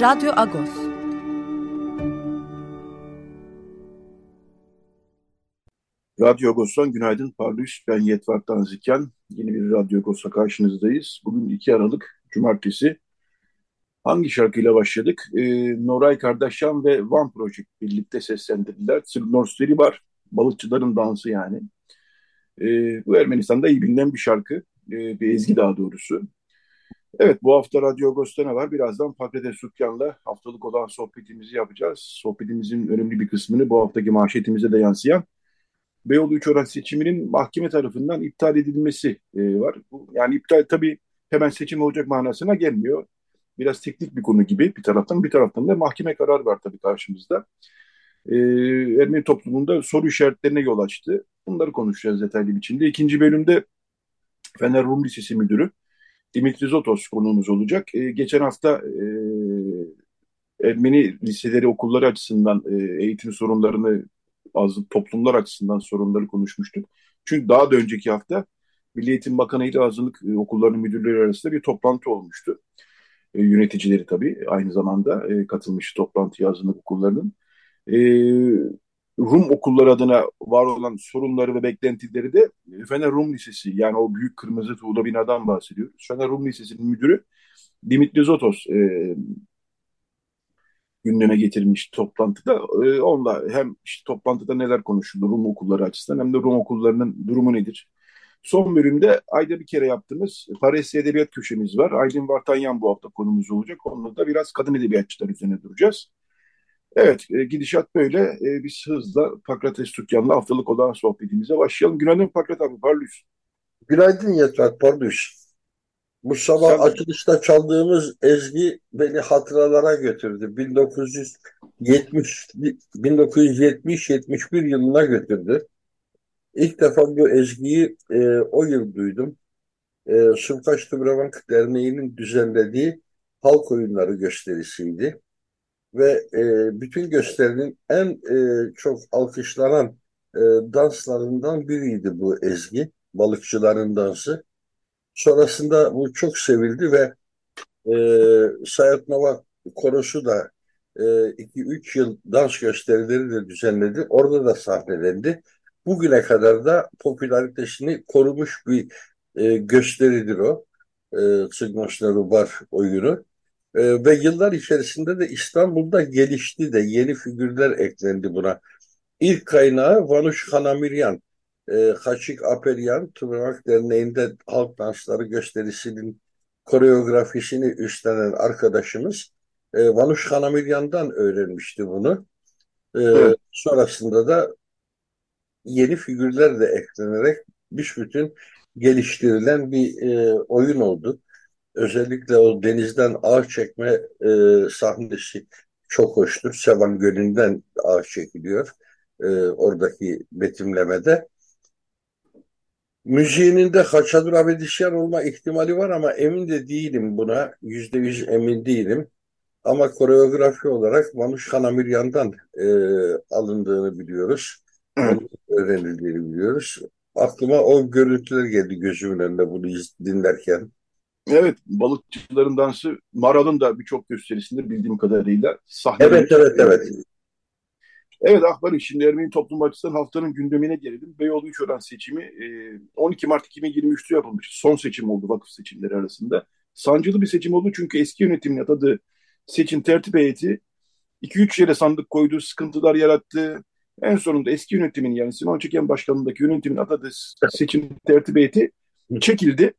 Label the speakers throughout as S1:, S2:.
S1: Radyo Agos.
S2: Radyo Agos'tan günaydın Parlus. Ben Yetvar Tanziken. Yeni bir Radyo Agos'la karşınızdayız. Bugün 2 Aralık Cumartesi. Hangi şarkıyla başladık? Ee, Noray Kardeşyan ve One Project birlikte seslendirdiler. Sırnorsteri var. Balıkçıların dansı yani. Ee, bu Ermenistan'da iyi bilinen bir şarkı. Ee, bir ezgi daha doğrusu. Evet bu hafta Radyo Agos'ta ne var? Birazdan Pakrates Sukyan'la haftalık olan sohbetimizi yapacağız. Sohbetimizin önemli bir kısmını bu haftaki manşetimize de yansıyan Beyoğlu 3 oran seçiminin mahkeme tarafından iptal edilmesi e, var. Bu, yani iptal tabii hemen seçim olacak manasına gelmiyor. Biraz teknik bir konu gibi bir taraftan bir taraftan da mahkeme kararı var tabii karşımızda. E, Ermeni toplumunda soru işaretlerine yol açtı. Bunları konuşacağız detaylı biçimde. İkinci bölümde Fener Rum Lisesi Müdürü Dimitri Zotos konuğumuz olacak. E, geçen hafta e, Ermeni liseleri, okulları açısından e, eğitim sorunlarını, bazı toplumlar açısından sorunları konuşmuştuk. Çünkü daha da önceki hafta Milli Eğitim Bakanı ile azınlık e, okullarının müdürleri arasında bir toplantı olmuştu. E, yöneticileri tabii aynı zamanda e, katılmış toplantıya azınlık okullarının. E, Rum okulları adına var olan sorunları ve beklentileri de Fener Rum Lisesi yani o büyük kırmızı tuğla binadan bahsediyoruz. Fener Rum Lisesi'nin müdürü Dimitri Zotos e, gündeme getirmiş toplantıda. E, onunla hem işte toplantıda neler konuşuldu Rum okulları açısından hem de Rum okullarının durumu nedir? Son bölümde ayda bir kere yaptığımız Paris Edebiyat Köşemiz var. Aydın Vartanyan bu hafta konumuz olacak. Onunla da biraz kadın edebiyatçılar üzerine duracağız. Evet, e, gidişat böyle. E, biz hızla Pakrates Tükkan'la haftalık olan sohbetimize başlayalım. Günaydın Pakrat abi, parlıyız.
S3: Günaydın Yetvar Parlus. Bu sabah
S2: Sen-
S3: açılışta çaldığımız ezgi beni hatıralara götürdü. 1970 1970-71 yılına götürdü. İlk defa bu ezgiyi e, o yıl duydum. E, Sumkaç Tıbravank Derneği'nin düzenlediği halk oyunları gösterisiydi. Ve e, bütün gösterinin en e, çok alkışlanan e, danslarından biriydi bu ezgi. Balıkçıların dansı. Sonrasında bu çok sevildi ve e, Sayat Nova Korosu da 2-3 yıl dans gösterileri de düzenledi. Orada da sahnelendi. Bugüne kadar da popülaritesini korumuş bir e, gösteridir o. E, Cygnosla Rubar oyunu. E, ve yıllar içerisinde de İstanbul'da gelişti de yeni figürler eklendi buna. İlk kaynağı Vanuş Hanamiryan, e, Haçik Aperyan, Tırnak Derneği'nde halk dansları gösterisinin koreografisini üstlenen arkadaşımız e, Vanuş Hanamiryan'dan öğrenmişti bunu. E,
S2: Evet.
S3: sonrasında da yeni figürler de eklenerek büsbütün geliştirilen bir e, oyun oldu. Özellikle o denizden ağ çekme e, sahnesi çok hoştur. Sevan Gölü'nden ağ çekiliyor e, oradaki betimlemede. Müziğinin de Haçadur Abedisyan olma ihtimali var ama emin de değilim buna. Yüzde yüz emin değilim. Ama koreografi olarak Manuş Hanamiryan'dan e, alındığını biliyoruz. Öğrenildiğini biliyoruz. Aklıma o görüntüler geldi gözümün önünde bunu dinlerken.
S2: Evet, balıkçıların dansı Maral'ın da birçok gösterisinde bildiğim kadarıyla sahnelenmiş.
S3: Evet, evet, evet.
S2: Evet Akbar'ı şimdi Ermeni toplum açısından haftanın gündemine gelelim. Beyoğlu 3 oran seçimi e, 12 Mart 2023'te yapılmış. Son seçim oldu vakıf seçimleri arasında. Sancılı bir seçim oldu çünkü eski yönetimin atadığı seçim tertip heyeti 2-3 yere sandık koydu, sıkıntılar yarattı. En sonunda eski yönetimin yani Sinan Çeken başkanlığındaki yönetimin atadığı seçim tertip heyeti çekildi.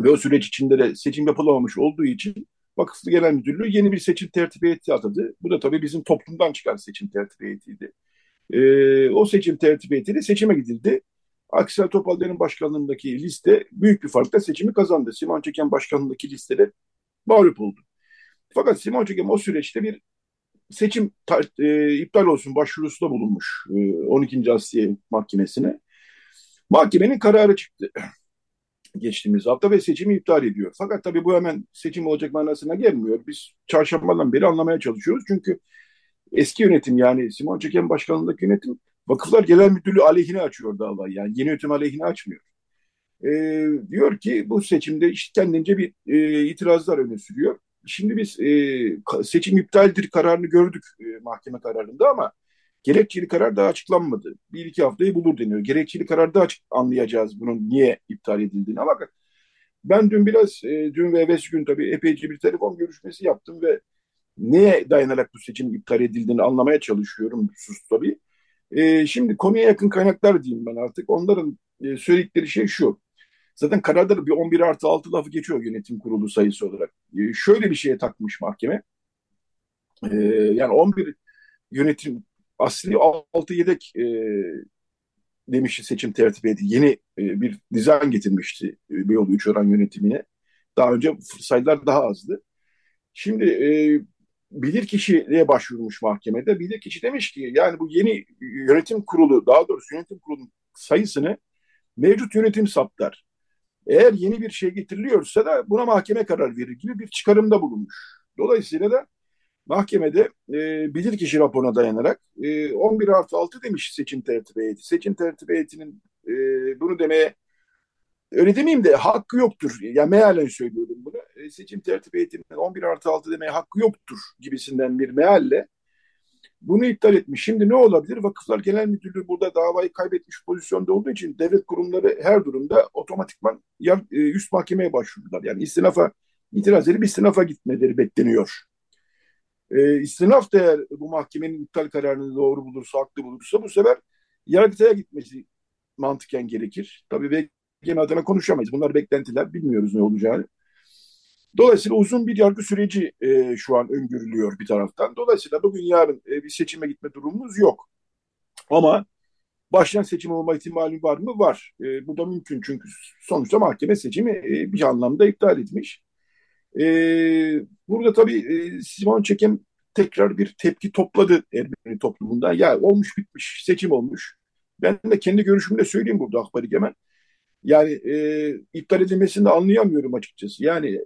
S2: Ve o süreç içinde de seçim yapılamamış olduğu için Vakıflı Genel Müdürlüğü yeni bir seçim tertip heyeti atadı. Bu da tabii bizim toplumdan çıkan seçim tertip heyetiydi. Ee, o seçim tertip heyetiyle seçime gidildi. Aksel Topalder'in başkanlığındaki liste büyük bir farkla seçimi kazandı. Simon Çeken başkanlığındaki listede mağlup oldu. Fakat Simon Çeken o süreçte bir seçim e, iptal olsun başvurusunda bulunmuş e, 12. Asliye Mahkemesi'ne. Mahkemenin kararı çıktı geçtiğimiz hafta ve seçimi iptal ediyor. Fakat tabii bu hemen seçim olacak manasına gelmiyor. Biz çarşambadan beri anlamaya çalışıyoruz. Çünkü eski yönetim yani Simon Çeken başkanlığındaki yönetim Vakıflar Genel Müdürlüğü aleyhine açıyor davayı. Yani yeni yönetim aleyhine açmıyor. Ee, diyor ki bu seçimde işte kendince bir e, itirazlar öne sürüyor. Şimdi biz e, seçim iptaldir kararını gördük e, mahkeme kararında ama gerekçeli karar daha açıklanmadı. Bir iki haftayı bulur deniyor. Gerekçeli karar daha açık anlayacağız bunun niye iptal edildiğini. Ama ben dün biraz, e, dün ve evvelsi gün tabii epeyce bir telefon görüşmesi yaptım ve neye dayanarak bu seçim iptal edildiğini anlamaya çalışıyorum sus tabii. E, şimdi konuya yakın kaynaklar diyeyim ben artık. Onların e, söyledikleri şey şu. Zaten kararda bir 11 artı 6 lafı geçiyor yönetim kurulu sayısı olarak. E, şöyle bir şeye takmış mahkeme. E, yani 11 yönetim asli 6 yedek e, demişti seçim tertip etti. Yeni e, bir dizayn getirmişti e, Beyoğlu 3 oran yönetimine. Daha önce sayılar daha azdı. Şimdi e, bilir kişiye başvurmuş mahkemede. Bilir kişi demiş ki yani bu yeni yönetim kurulu daha doğrusu yönetim kurulunun sayısını mevcut yönetim saptar. Eğer yeni bir şey getiriliyorsa da buna mahkeme karar verir gibi bir çıkarımda bulunmuş. Dolayısıyla da mahkemede e, bilirkişi raporuna dayanarak e, 11 artı 6 demiş seçim tertip heyeti. Seçim tertip heyetinin e, bunu demeye öyle demeyeyim de hakkı yoktur. Yani mealen söylüyorum bunu. E, seçim tertip heyetinin 11 artı 6 demeye hakkı yoktur gibisinden bir mealle bunu iptal etmiş. Şimdi ne olabilir? Vakıflar Genel Müdürlüğü burada davayı kaybetmiş pozisyonda olduğu için devlet kurumları her durumda otomatikman yan, e, üst mahkemeye başvurdular. Yani istinafa itiraz edip istinafa gitmeleri bekleniyor. E, istinaf da eğer bu mahkemenin iptal kararını doğru bulursa, haklı bulursa bu sefer yargıtaya gitmesi mantıken gerekir. Tabii VGM adına konuşamayız. Bunlar beklentiler. Bilmiyoruz ne olacağını. Dolayısıyla uzun bir yargı süreci e, şu an öngörülüyor bir taraftan. Dolayısıyla bugün yarın e, bir seçime gitme durumumuz yok. Ama başlayan seçim olma ihtimali var mı? Var. E, bu da mümkün çünkü sonuçta mahkeme seçimi e, bir anlamda iptal etmiş. E, burada tabii e, Simon Çekem tekrar bir tepki topladı Ermeni toplumunda. Ya olmuş bitmiş, seçim olmuş. Ben de kendi görüşümü de söyleyeyim burada Akbari Gemen. Yani e, iptal edilmesini de anlayamıyorum açıkçası. Yani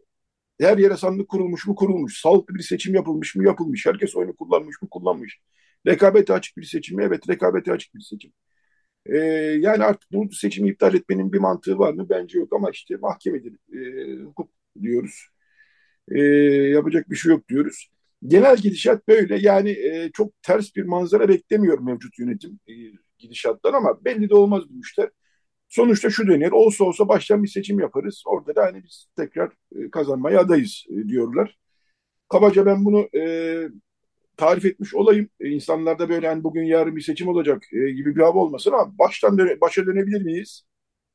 S2: her yere sandık kurulmuş mu kurulmuş. Sağlıklı bir seçim yapılmış mı yapılmış. Herkes oyunu kullanmış mı kullanmış. Rekabete açık bir seçim mi? Evet rekabete açık bir seçim. Ee, yani artık bu seçimi iptal etmenin bir mantığı var mı? Bence yok ama işte mahkemedir. Ee, hukuk diyoruz. Ee, yapacak bir şey yok diyoruz. Genel gidişat böyle. Yani e, çok ters bir manzara beklemiyor mevcut yönetim e, gidişattan ama belli de olmaz bu işler. Sonuçta şu döner, olsa olsa baştan bir seçim yaparız. Orada da hani biz tekrar e, kazanmaya adayız e, diyorlar. Kabaca ben bunu e, tarif etmiş olayım. E, insanlarda böyle hani bugün yarın bir seçim olacak e, gibi bir hava olmasın ama baştan döne, başa dönebilir miyiz?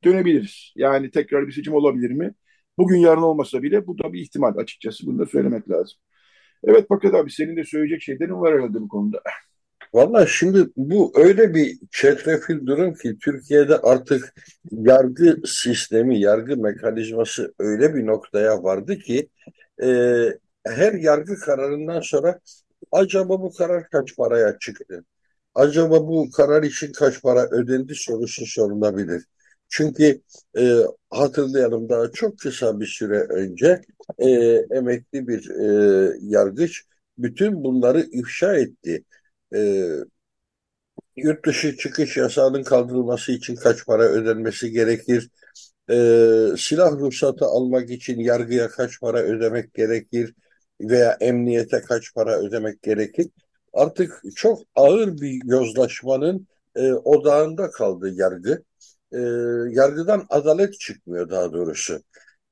S2: Dönebiliriz. Yani tekrar bir seçim olabilir mi? Bugün yarın olmasa bile bu da bir ihtimal açıkçası. Bunu da söylemek lazım. Evet Paket abi senin de söyleyecek şeylerin var herhalde bu konuda.
S3: Valla şimdi bu öyle bir çetrefil durum ki Türkiye'de artık yargı sistemi, yargı mekanizması öyle bir noktaya vardı ki e, her yargı kararından sonra acaba bu karar kaç paraya çıktı? Acaba bu karar için kaç para ödendi sorusu sorulabilir. Çünkü e, hatırlayalım daha çok kısa bir süre önce e, emekli bir e, yargıç bütün bunları ifşa etti e, yurt dışı çıkış yasağının kaldırılması için kaç para ödenmesi gerekir? E, silah ruhsatı almak için yargıya kaç para ödemek gerekir? Veya emniyete kaç para ödemek gerekir? Artık çok ağır bir yozlaşmanın e, odağında kaldı yargı. E, yargıdan adalet çıkmıyor daha doğrusu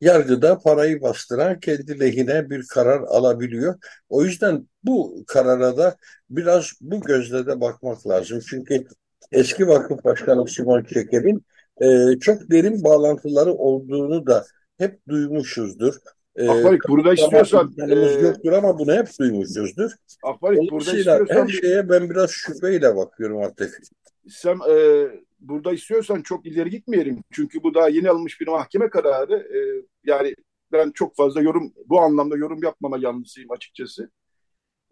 S3: yargıda parayı bastıran kendi lehine bir karar alabiliyor. O yüzden bu karara da biraz bu gözle de bakmak lazım. Çünkü eski vakıf başkanı Simon Çekeb'in e, çok derin bağlantıları olduğunu da hep duymuşuzdur. E,
S2: Akbarik burada istiyorsan
S3: e, yoktur ama bunu hep duymuşuzdur.
S2: Akbarik burada istiyorsan
S3: her şeye ben biraz şüpheyle bakıyorum artık.
S2: Sen e, burada istiyorsan çok ileri gitmeyelim. Çünkü bu daha yeni alınmış bir mahkeme kararı. E, yani ben çok fazla yorum bu anlamda yorum yapmama yanlısıyım açıkçası.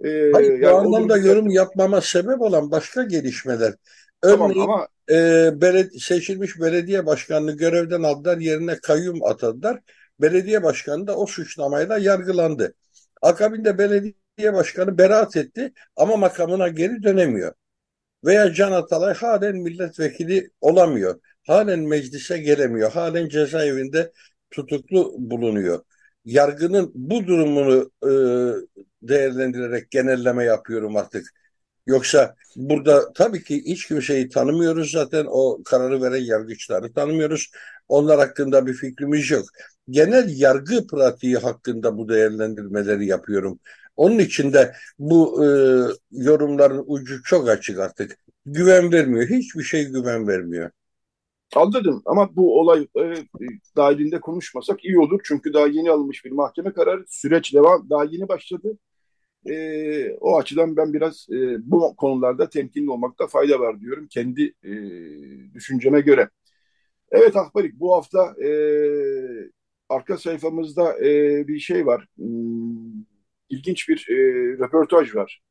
S3: E, Hayır, yani bu anlamda yorum yapmama sebep olan başka gelişmeler. Örneğin tamam, ama... e, beled seçilmiş belediye başkanını görevden aldılar, yerine kayyum atadılar. Belediye başkanı da o suçlamayla yargılandı. Akabinde belediye başkanı beraat etti ama makamına geri dönemiyor. Veya Can Atalay halen milletvekili olamıyor. Halen meclise gelemiyor. Halen cezaevinde tutuklu bulunuyor. Yargının bu durumunu e, değerlendirerek genelleme yapıyorum artık. Yoksa burada tabii ki hiç kimseyi tanımıyoruz zaten o kararı veren yargıçları tanımıyoruz. Onlar hakkında bir fikrimiz yok. Genel yargı pratiği hakkında bu değerlendirmeleri yapıyorum. Onun için de bu e, yorumların ucu çok açık artık. Güven vermiyor. Hiçbir şey güven vermiyor.
S2: Anladım ama bu olay e, dahilinde konuşmasak iyi olur. Çünkü daha yeni alınmış bir mahkeme kararı. Süreç devam daha yeni başladı. E, o açıdan ben biraz e, bu konularda temkinli olmakta fayda var diyorum kendi e, düşünceme göre. Evet Ahbarik bu hafta e, arka sayfamızda e, bir şey var. Hmm, ilginç bir e, röportaj var.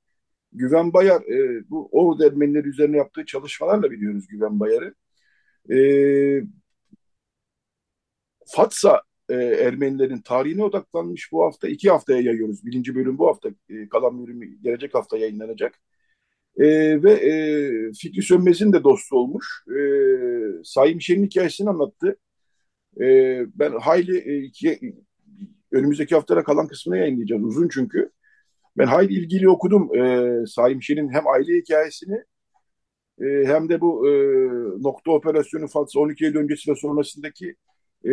S2: Güven Bayar, e, bu Ordu Ermenileri üzerine yaptığı çalışmalarla biliyoruz Güven Bayar'ı. E, Fatsa e, Ermenilerin tarihine odaklanmış bu hafta. iki haftaya yayıyoruz. Birinci bölüm bu hafta, e, kalan bölüm gelecek hafta yayınlanacak. E, ve e, Fikri Sönmez'in de dostu olmuş. E, Sayın Şen'in hikayesini anlattı. E, ben hayli e, iki, önümüzdeki haftada kalan kısmını yayınlayacağız. Uzun çünkü. Ben hayli ilgili okudum e, Saim Şen'in hem aile hikayesini e, hem de bu e, nokta operasyonu Fatsa 12 Eylül öncesi ve sonrasındaki e,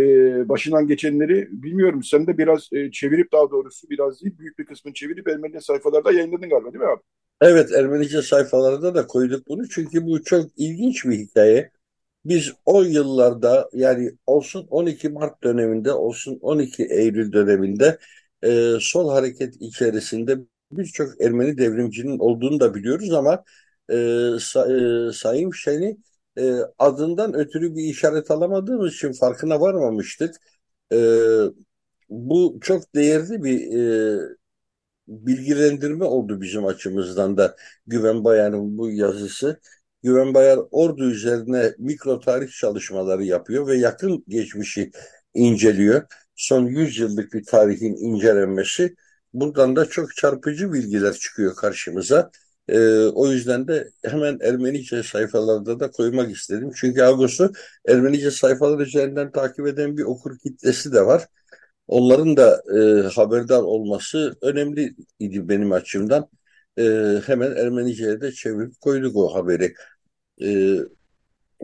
S2: başından geçenleri bilmiyorum. Sen de biraz e, çevirip daha doğrusu biraz değil büyük bir kısmını çevirip Ermenice sayfalarda yayınladın galiba değil mi abi?
S3: Evet Ermenice sayfalarda da koyduk bunu çünkü bu çok ilginç bir hikaye. Biz o yıllarda yani olsun 12 Mart döneminde olsun 12 Eylül döneminde e, sol hareket içerisinde birçok Ermeni devrimcinin olduğunu da biliyoruz ama e, sa, e, Sayın Şen'i e, adından ötürü bir işaret alamadığımız için farkına varmamıştık. E, bu çok değerli bir e, bilgilendirme oldu bizim açımızdan da Güven Bayan'ın bu yazısı. Güven Bayar ordu üzerine mikro tarih çalışmaları yapıyor ve yakın geçmişi inceliyor. Son 100 yıllık bir tarihin incelenmesi. Buradan da çok çarpıcı bilgiler çıkıyor karşımıza. Ee, o yüzden de hemen Ermenice sayfalarda da koymak istedim. Çünkü Ağustos'u Ermenice sayfalar üzerinden takip eden bir okur kitlesi de var. Onların da e, haberdar olması önemli idi benim açımdan. E, hemen Ermenice'ye de çevirip koyduk o haberi. E,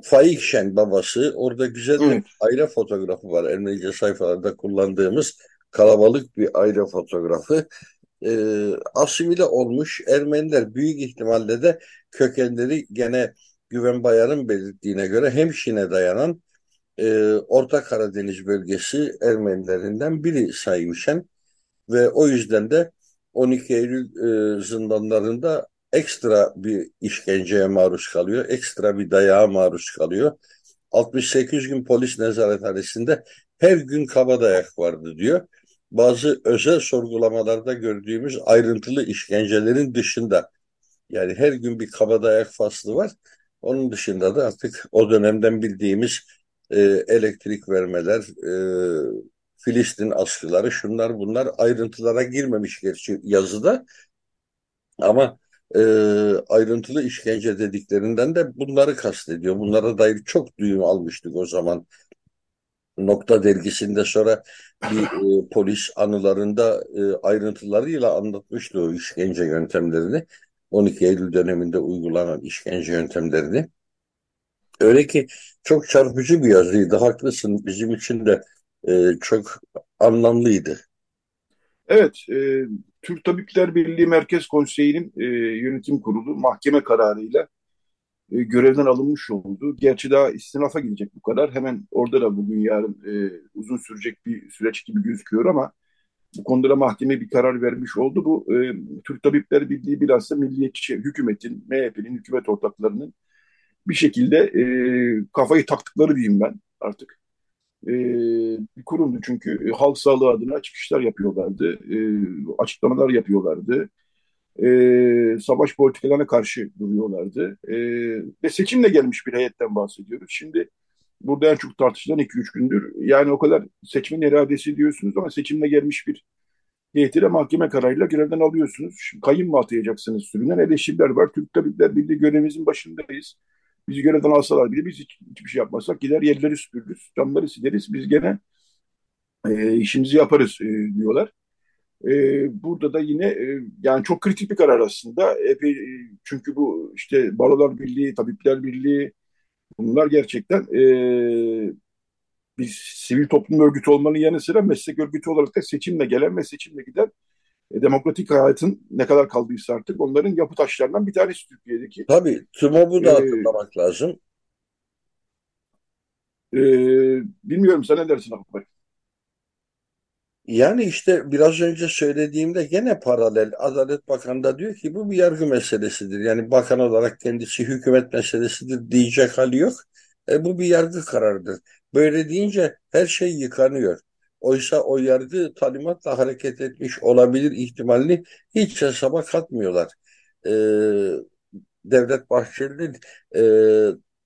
S3: Faik Şen babası orada güzel bir aile fotoğrafı var. Ermenice sayfalarda kullandığımız kalabalık bir aile fotoğrafı. E, asimile olmuş Ermeniler büyük ihtimalle de kökenleri gene Güven Bayar'ın belirttiğine göre Hemşin'e dayanan e, Orta Karadeniz bölgesi Ermenilerinden biri saymışen ve o yüzden de 12 Eylül e, zindanlarında ekstra bir işkenceye maruz kalıyor, ekstra bir dayağa maruz kalıyor. 68 gün polis nezarethanesinde her gün kaba dayak vardı diyor. Bazı özel sorgulamalarda gördüğümüz ayrıntılı işkencelerin dışında yani her gün bir kaba dayak faslı var. Onun dışında da artık o dönemden bildiğimiz e, elektrik vermeler, e, Filistin askıları, şunlar bunlar ayrıntılara girmemiş gerçi yazıda. Ama e, ayrıntılı işkence dediklerinden de bunları kastediyor. Bunlara dair çok duyum almıştık o zaman. Nokta dergisinde sonra bir e, polis anılarında e, ayrıntılarıyla anlatmıştı o işkence yöntemlerini. 12 Eylül döneminde uygulanan işkence yöntemlerini. Öyle ki çok çarpıcı bir yazıydı. Haklısın. Bizim için de e, çok anlamlıydı.
S2: Evet, e, Türk Tabipler Birliği Merkez Konseyi'nin e, yönetim kurulu mahkeme kararıyla e, görevden alınmış oldu. Gerçi daha istinafa gidecek bu kadar. Hemen orada da bugün yarın e, uzun sürecek bir süreç gibi gözüküyor ama Bu konuda mahkeme bir karar vermiş oldu. Bu e, Türk Tabipler Birliği bilhassa milliyetçi hükümetin, MHP'nin, hükümet ortaklarının bir şekilde e, kafayı taktıkları diyeyim ben artık. E, bir kurumdu çünkü halk sağlığı adına çıkışlar yapıyorlardı, e, açıklamalar yapıyorlardı. E, savaş politikalarına karşı duruyorlardı. E, ve seçimle gelmiş bir heyetten bahsediyoruz. Şimdi burada en çok tartışılan 2-3 gündür. Yani o kadar seçmen iradesi diyorsunuz ama seçimle gelmiş bir heyetine mahkeme kararıyla görevden alıyorsunuz. Şimdi kayın mı atayacaksınız sürünen eleştiriler var. Türk Tabipler Birliği görevimizin başındayız. Bizi görevden alsalar bile biz hiç, hiçbir şey yapmazsak gider yerleri süpürürüz, camları sileriz. Biz gene e, işimizi yaparız e, diyorlar. E, burada da yine e, yani çok kritik bir karar aslında. Epey, e, çünkü bu işte Barolar Birliği, Tabipler Birliği bunlar gerçekten e, bir sivil toplum örgütü olmanın yanı sıra meslek örgütü olarak da seçimle gelen ve seçimle giden demokratik hayatın ne kadar kaldıysa artık onların yapı taşlarından bir tanesi Türkiye'deki.
S3: Tabii TÜMOB'u da e, hatırlamak lazım.
S2: E, bilmiyorum sen ne dersin Akbar?
S3: Yani işte biraz önce söylediğimde gene paralel. Adalet Bakanı da diyor ki bu bir yargı meselesidir. Yani bakan olarak kendisi hükümet meselesidir diyecek hali yok. E, bu bir yargı kararıdır. Böyle deyince her şey yıkanıyor. Oysa o yargı talimatla hareket etmiş olabilir ihtimalini hiç hesaba katmıyorlar. E, Devlet Bahçeli'nin e,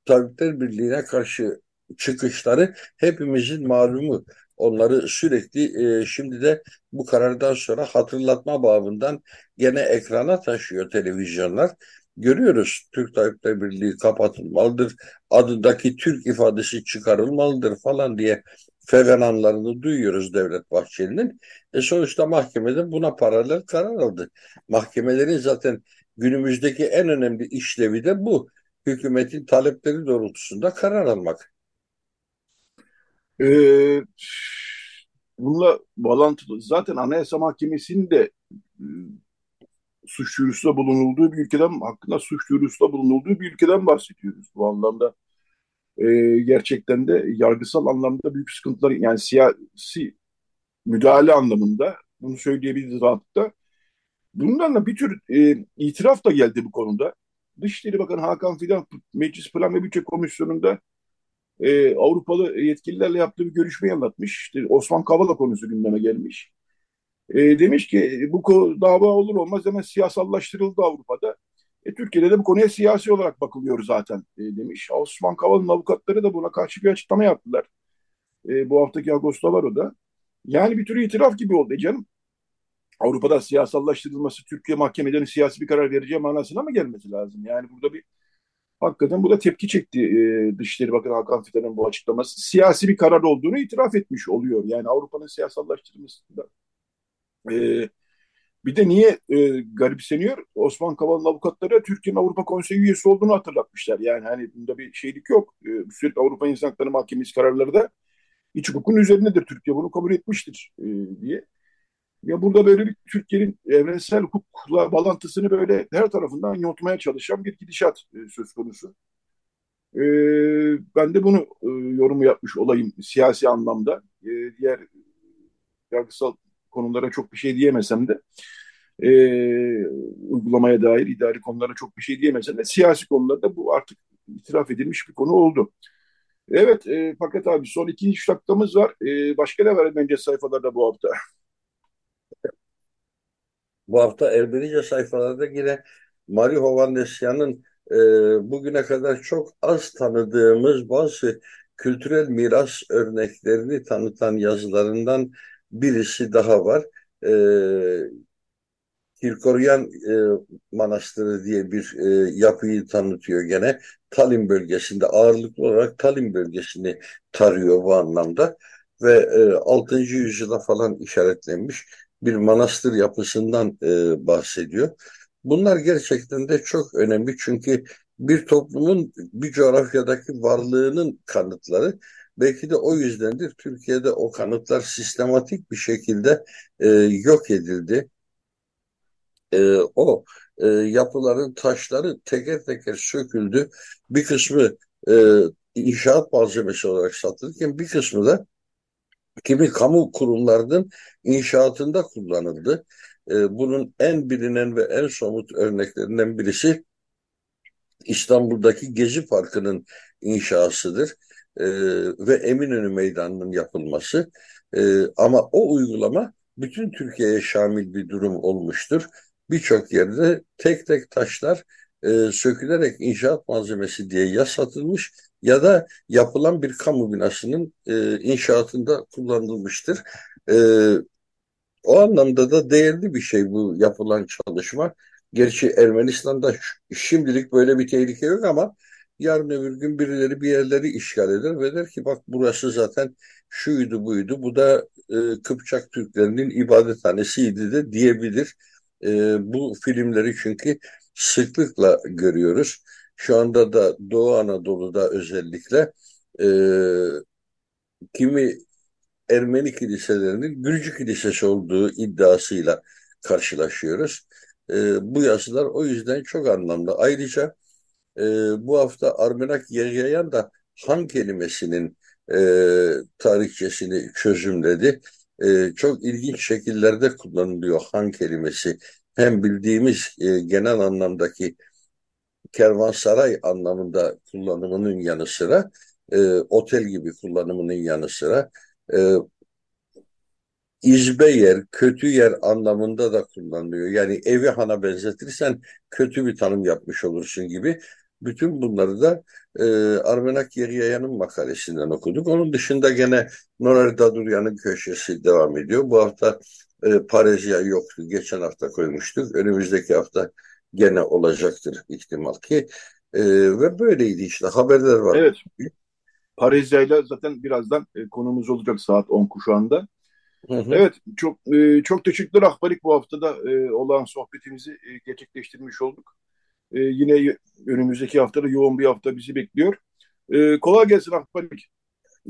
S3: Tabipler Birliği'ne karşı çıkışları hepimizin malumu. Onları sürekli e, şimdi de bu karardan sonra hatırlatma babından gene ekrana taşıyor televizyonlar. Görüyoruz Türk Tabipler Birliği kapatılmalıdır, adındaki Türk ifadesi çıkarılmalıdır falan diye fevenanlarını duyuyoruz Devlet Bahçeli'nin. E sonuçta mahkemede buna paralel karar aldı. Mahkemelerin zaten günümüzdeki en önemli işlevi de bu. Hükümetin talepleri doğrultusunda karar almak.
S2: Ee, bununla bağlantılı zaten Anayasa Mahkemesi'nin de e, suç duyurusunda bulunulduğu bir ülkeden hakkında suç duyurusunda bulunulduğu bir ülkeden bahsediyoruz. Bu anlamda e, gerçekten de yargısal anlamda büyük sıkıntılar yani siyasi müdahale anlamında bunu söyleyebiliriz rahatlıkla. Bundan da bir tür e, itiraf da geldi bu konuda. Dışişleri Bakanı Hakan Fidan Meclis Plan ve Bütçe Komisyonu'nda e, Avrupalı yetkililerle yaptığı bir görüşmeyi anlatmış. İşte Osman Kavala konusu gündeme gelmiş. E, demiş ki bu dava olur olmaz hemen siyasallaştırıldı Avrupa'da. E, Türkiye'de de bu konuya siyasi olarak bakılıyor zaten e, demiş. Osman Kavala'nın avukatları da buna karşı bir açıklama yaptılar. E, bu haftaki Ağustos'ta var o da. Yani bir tür itiraf gibi oldu e canım. Avrupa'da siyasallaştırılması Türkiye mahkemelerinin siyasi bir karar vereceği manasına mı gelmesi lazım? Yani burada bir hakikaten bu da tepki çekti e, Dışişleri Bakanı Hakan Fidan'ın bu açıklaması. Siyasi bir karar olduğunu itiraf etmiş oluyor. Yani Avrupa'nın siyasallaştırılmasında. E, bir de niye e, garipseniyor? Osman Kavala'nın avukatları Türkiye'nin Avrupa Konseyi üyesi olduğunu hatırlatmışlar. Yani hani bunda bir şeylik yok. E, sürekli Avrupa İnsan Hakları Mahkemesi kararları da iç hukukun üzerindedir. Türkiye bunu kabul etmiştir e, diye. Ya burada böyle bir Türkiye'nin evrensel hukukla bağlantısını böyle her tarafından yontmaya çalışan bir gidişat e, söz konusu. E, ben de bunu e, yorumu yapmış olayım siyasi anlamda. E, diğer yargısal konulara çok bir şey diyemesem de e, uygulamaya dair idari konulara çok bir şey diyemesem de siyasi konularda bu artık itiraf edilmiş bir konu oldu. Evet e, Fakat abi son iki üç dakikamız var. E, başka ne var bence sayfalarda bu hafta?
S3: Bu hafta Erbenice sayfalarda yine Mari Hovannesyan'ın e, bugüne kadar çok az tanıdığımız bazı kültürel miras örneklerini tanıtan yazılarından birisi daha var. E, Kirkoryan e, Manastırı diye bir e, yapıyı tanıtıyor gene. Tallinn bölgesinde ağırlıklı olarak Tallinn bölgesini tarıyor bu anlamda ve e, 6. yüzyıla falan işaretlenmiş bir manastır yapısından e, bahsediyor. Bunlar gerçekten de çok önemli çünkü bir toplumun bir coğrafyadaki varlığının kanıtları belki de o yüzdendir Türkiye'de o kanıtlar sistematik bir şekilde e, yok edildi. E, o e, yapıların taşları teker teker söküldü. Bir kısmı e, inşaat malzemesi olarak satılırken bir kısmı da kimi kamu kurumlarının inşaatında kullanıldı. E, bunun en bilinen ve en somut örneklerinden birisi İstanbul'daki Gezi Parkı'nın inşasıdır e, ve Eminönü Meydanı'nın yapılması. E, ama o uygulama bütün Türkiye'ye şamil bir durum olmuştur. Birçok yerde tek tek taşlar e, sökülerek inşaat malzemesi diye ya satılmış ya da yapılan bir kamu binasının e, inşaatında kullanılmıştır. E, o anlamda da değerli bir şey bu yapılan çalışma. Gerçi Ermenistan'da şimdilik böyle bir tehlike yok ama yarın öbür gün birileri bir yerleri işgal eder ve der ki bak burası zaten şuydu buydu bu da e, Kıpçak Türklerinin ibadethanesiydi de diyebilir. E, bu filmleri çünkü sıklıkla görüyoruz. Şu anda da Doğu Anadolu'da özellikle e, kimi Ermeni kiliselerinin Gürcü kilisesi olduğu iddiasıyla karşılaşıyoruz. E, bu yazılar o yüzden çok anlamlı. Ayrıca e, bu hafta Armenak Yeryayan da Han kelimesinin e, tarihçesini çözümledi. E, çok ilginç şekillerde kullanılıyor Han kelimesi. Hem bildiğimiz e, genel anlamdaki kervansaray anlamında kullanımının yanı sıra e, otel gibi kullanımının yanı sıra e, izbe yer, kötü yer anlamında da kullanılıyor. Yani evi hana benzetirsen kötü bir tanım yapmış olursun gibi. Bütün bunları da e, Armenak Yeryayan'ın makalesinden okuduk. Onun dışında gene Norer Daduryan'ın köşesi devam ediyor. Bu hafta e, Parezya yoktu. Geçen hafta koymuştuk. Önümüzdeki hafta gene olacaktır ihtimal ki. E, ve böyleydi işte haberler var.
S2: Evet. Parezya ile zaten birazdan e, konumuz olacak saat 10 kuşağında. Hı hı. Evet, çok e, çok teşekkürler Ahbalik bu haftada e, olan sohbetimizi e, gerçekleştirmiş olduk. E, yine önümüzdeki haftada yoğun bir hafta bizi bekliyor. E, kolay gelsin Ahbalik.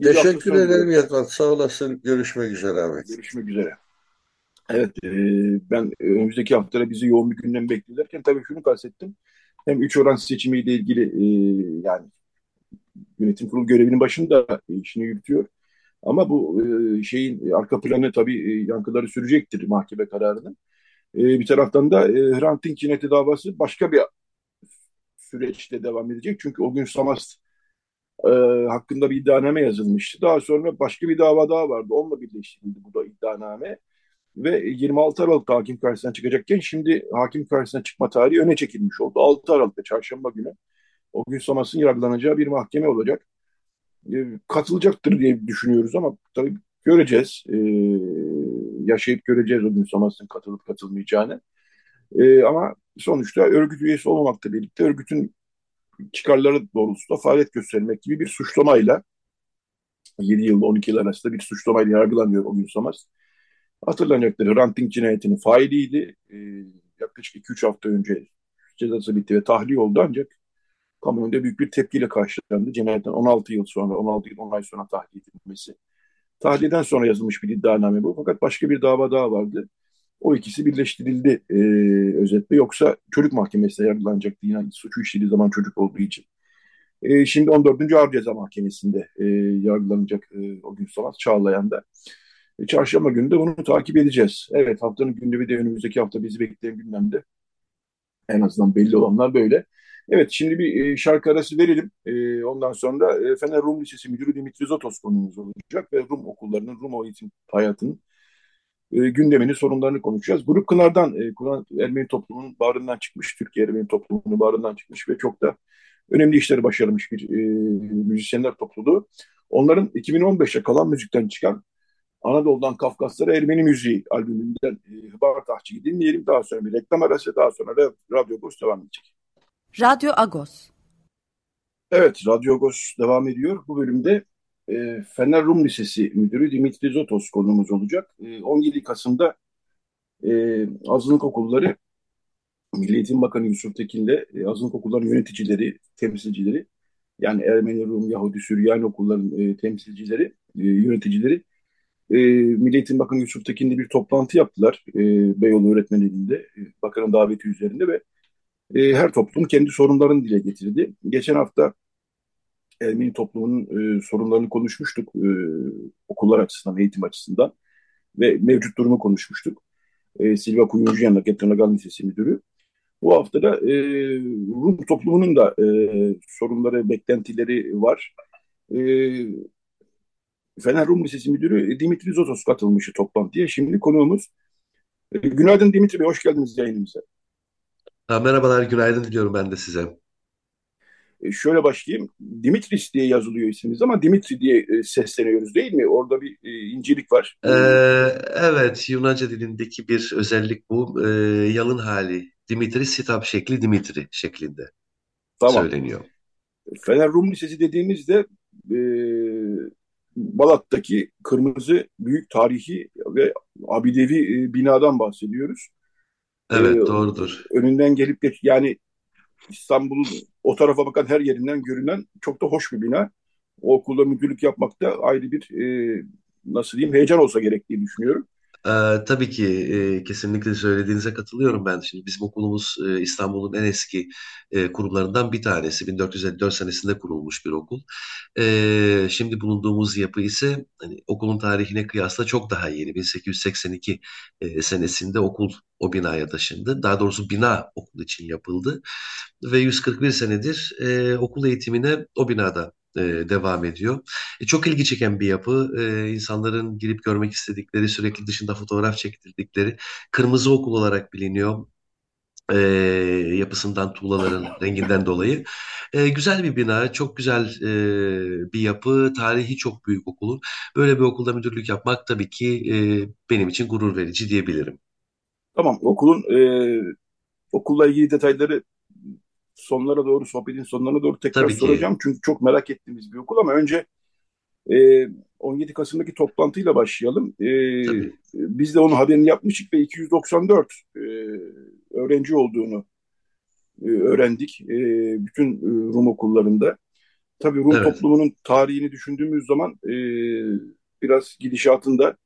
S3: Teşekkür ederim Yatman. Sağ olasın. Görüşmek üzere Ahmet.
S2: Görüşmek üzere. Evet, e, ben önümüzdeki haftada bizi yoğun bir gündem bekliyorken tabii şunu kastettim. Hem üç oran seçimiyle ilgili e, yani yönetim kurulu görevinin başında işini yürütüyor. Ama bu e, şeyin arka planı tabii e, yankıları sürecektir mahkeme kararının. E, bir taraftan da e, Hrant Dink cinayeti davası başka bir süreçte devam edecek. Çünkü o gün Samast e, hakkında bir iddianame yazılmıştı. Daha sonra başka bir dava daha vardı. Onunla birleştirildi bu da iddianame. Ve 26 Aralık'ta hakim karşısına çıkacakken şimdi hakim karşısına çıkma tarihi öne çekilmiş oldu. 6 Aralık'ta çarşamba günü o gün Samas'ın yargılanacağı bir mahkeme olacak. E, katılacaktır diye düşünüyoruz ama tabii göreceğiz. E, yaşayıp göreceğiz o gün Samas'ın katılıp katılmayacağını. E, ama sonuçta örgüt üyesi olmamakla birlikte örgütün çıkarları doğrultusunda faaliyet göstermek gibi bir suçlamayla 7 yılda 12 yıl arasında bir suçlamayla yargılanıyor o gün Samas. Hatırlanacaktır Hrant Dink cinayetinin failiydi. E, yaklaşık 2-3 hafta önce cezası bitti ve tahliye oldu ancak kamuoyunda büyük bir tepkiyle karşılandı. Cinayetten 16 yıl sonra, 16 yıl 10 ay sonra tahliye edilmesi. Tahliyeden sonra yazılmış bir iddianame bu. Fakat başka bir dava daha vardı. O ikisi birleştirildi e, özetle. Yoksa çocuk mahkemesine yargılanacaktı yine suçu işlediği zaman çocuk olduğu için. E, şimdi 14. Ağır Ceza Mahkemesi'nde e, yargılanacak e, o gün sonra Çağlayan'da. E, çarşamba günü de bunu takip edeceğiz. Evet haftanın gündemi de önümüzdeki hafta bizi bekleyen gündemde. En azından belli olanlar böyle. Evet şimdi bir e, şarkı arası verelim. E, ondan sonra e, Fener Rum Lisesi Müdürü Dimitri Zotos konumuz olacak ve Rum okullarının, Rum eğitim hayatının e, gündemini, sorunlarını konuşacağız. Grup Kınar'dan, e, Kınar Ermeni toplumunun bağrından çıkmış, Türkiye Ermeni toplumunun bağrından çıkmış ve çok da önemli işleri başarmış bir e, müzisyenler topluluğu. Onların 2015'e kalan müzikten çıkan Anadolu'dan Kafkaslara Ermeni Müziği albümünden e, Hıbar Tahçı'yı dinleyelim. Daha sonra bir reklam arası, daha sonra da Radyo Boş devam edecek.
S1: Radyo Agos.
S2: Evet, Radyo Agos devam ediyor. Bu bölümde e, Fener Rum Lisesi Müdürü Dimitri Zotos konumuz olacak. E, 17 Kasım'da e, azınlık okulları Milli Eğitim Bakanı Yusuf Tekin'le e, azınlık okulların yöneticileri, temsilcileri yani Ermeni, Rum, Yahudi, Süryani okulların e, temsilcileri, e, yöneticileri e, Milli Eğitim Bakanı Yusuf Tekin'le bir toplantı yaptılar e, Beyoğlu Öğretmenliği'nde, e, bakanın daveti üzerinde ve e, her toplum kendi sorunlarını dile getirdi. Geçen hafta Ermeni toplumunun e, sorunlarını konuşmuştuk e, okullar açısından, eğitim açısından ve mevcut durumu konuşmuştuk. E, Silva Kuyucuyan'la Getranagal Lisesi Müdürü. Bu hafta da e, Rum toplumunun da e, sorunları, beklentileri var. E, Fener Rum Lisesi Müdürü Dimitri Zotos katılmıştı toplantıya. Şimdi konuğumuz. E, günaydın Dimitri Bey, hoş geldiniz yayınımıza.
S4: Ha, merhabalar, günaydın diliyorum ben de size.
S2: E, şöyle başlayayım. Dimitris diye yazılıyor isminiz ama Dimitri diye e, sesleniyoruz değil mi? Orada bir e, incelik var.
S4: Ee, evet, Yunanca dilindeki bir özellik bu. Ee, yalın hali. Dimitris hitap şekli Dimitri şeklinde
S2: Tamam.
S4: söyleniyor.
S2: Fener Rum Lisesi dediğimizde e, Balat'taki kırmızı büyük tarihi ve abidevi e, binadan bahsediyoruz.
S4: Evet, doğrudur.
S2: önünden gelip geç yani İstanbul'un o tarafa bakan her yerinden görünen çok da hoş bir bina. O okulda müdürlük yapmak da ayrı bir e, nasıl diyeyim heyecan olsa gerek düşünüyorum.
S4: Ee, tabii ki e, kesinlikle söylediğinize katılıyorum ben. Şimdi bizim okulumuz e, İstanbul'un en eski e, kurumlarından bir tanesi. 1454 senesinde kurulmuş bir okul. Ee, şimdi bulunduğumuz yapı ise hani, okulun tarihine kıyasla çok daha yeni. 1882 e, senesinde okul o binaya taşındı. Daha doğrusu bina okul için yapıldı ve 141 senedir e, okul eğitimine o binada e, devam ediyor. E, çok ilgi çeken bir yapı. E, insanların girip görmek istedikleri, sürekli dışında fotoğraf çektirdikleri kırmızı okul olarak biliniyor. E, yapısından, tuğlaların renginden dolayı. E, güzel bir bina, çok güzel e, bir yapı, tarihi çok büyük okulun. Böyle bir okulda müdürlük yapmak tabii ki e, benim için gurur verici diyebilirim.
S2: Tamam okulun e, okulla ilgili detayları sonlara doğru sohbetin sonlarına doğru tekrar
S4: Tabii ki,
S2: soracağım. Çünkü çok merak ettiğimiz bir okul ama önce e, 17 Kasım'daki toplantıyla başlayalım. E,
S4: tabii.
S2: biz de onun haberini yapmıştık ve 294 e, öğrenci olduğunu e, öğrendik. E, bütün e, Rum okullarında. Tabii Rum
S4: Evet.
S2: toplumunun tarihini düşündüğümüz zaman e, biraz gidişatında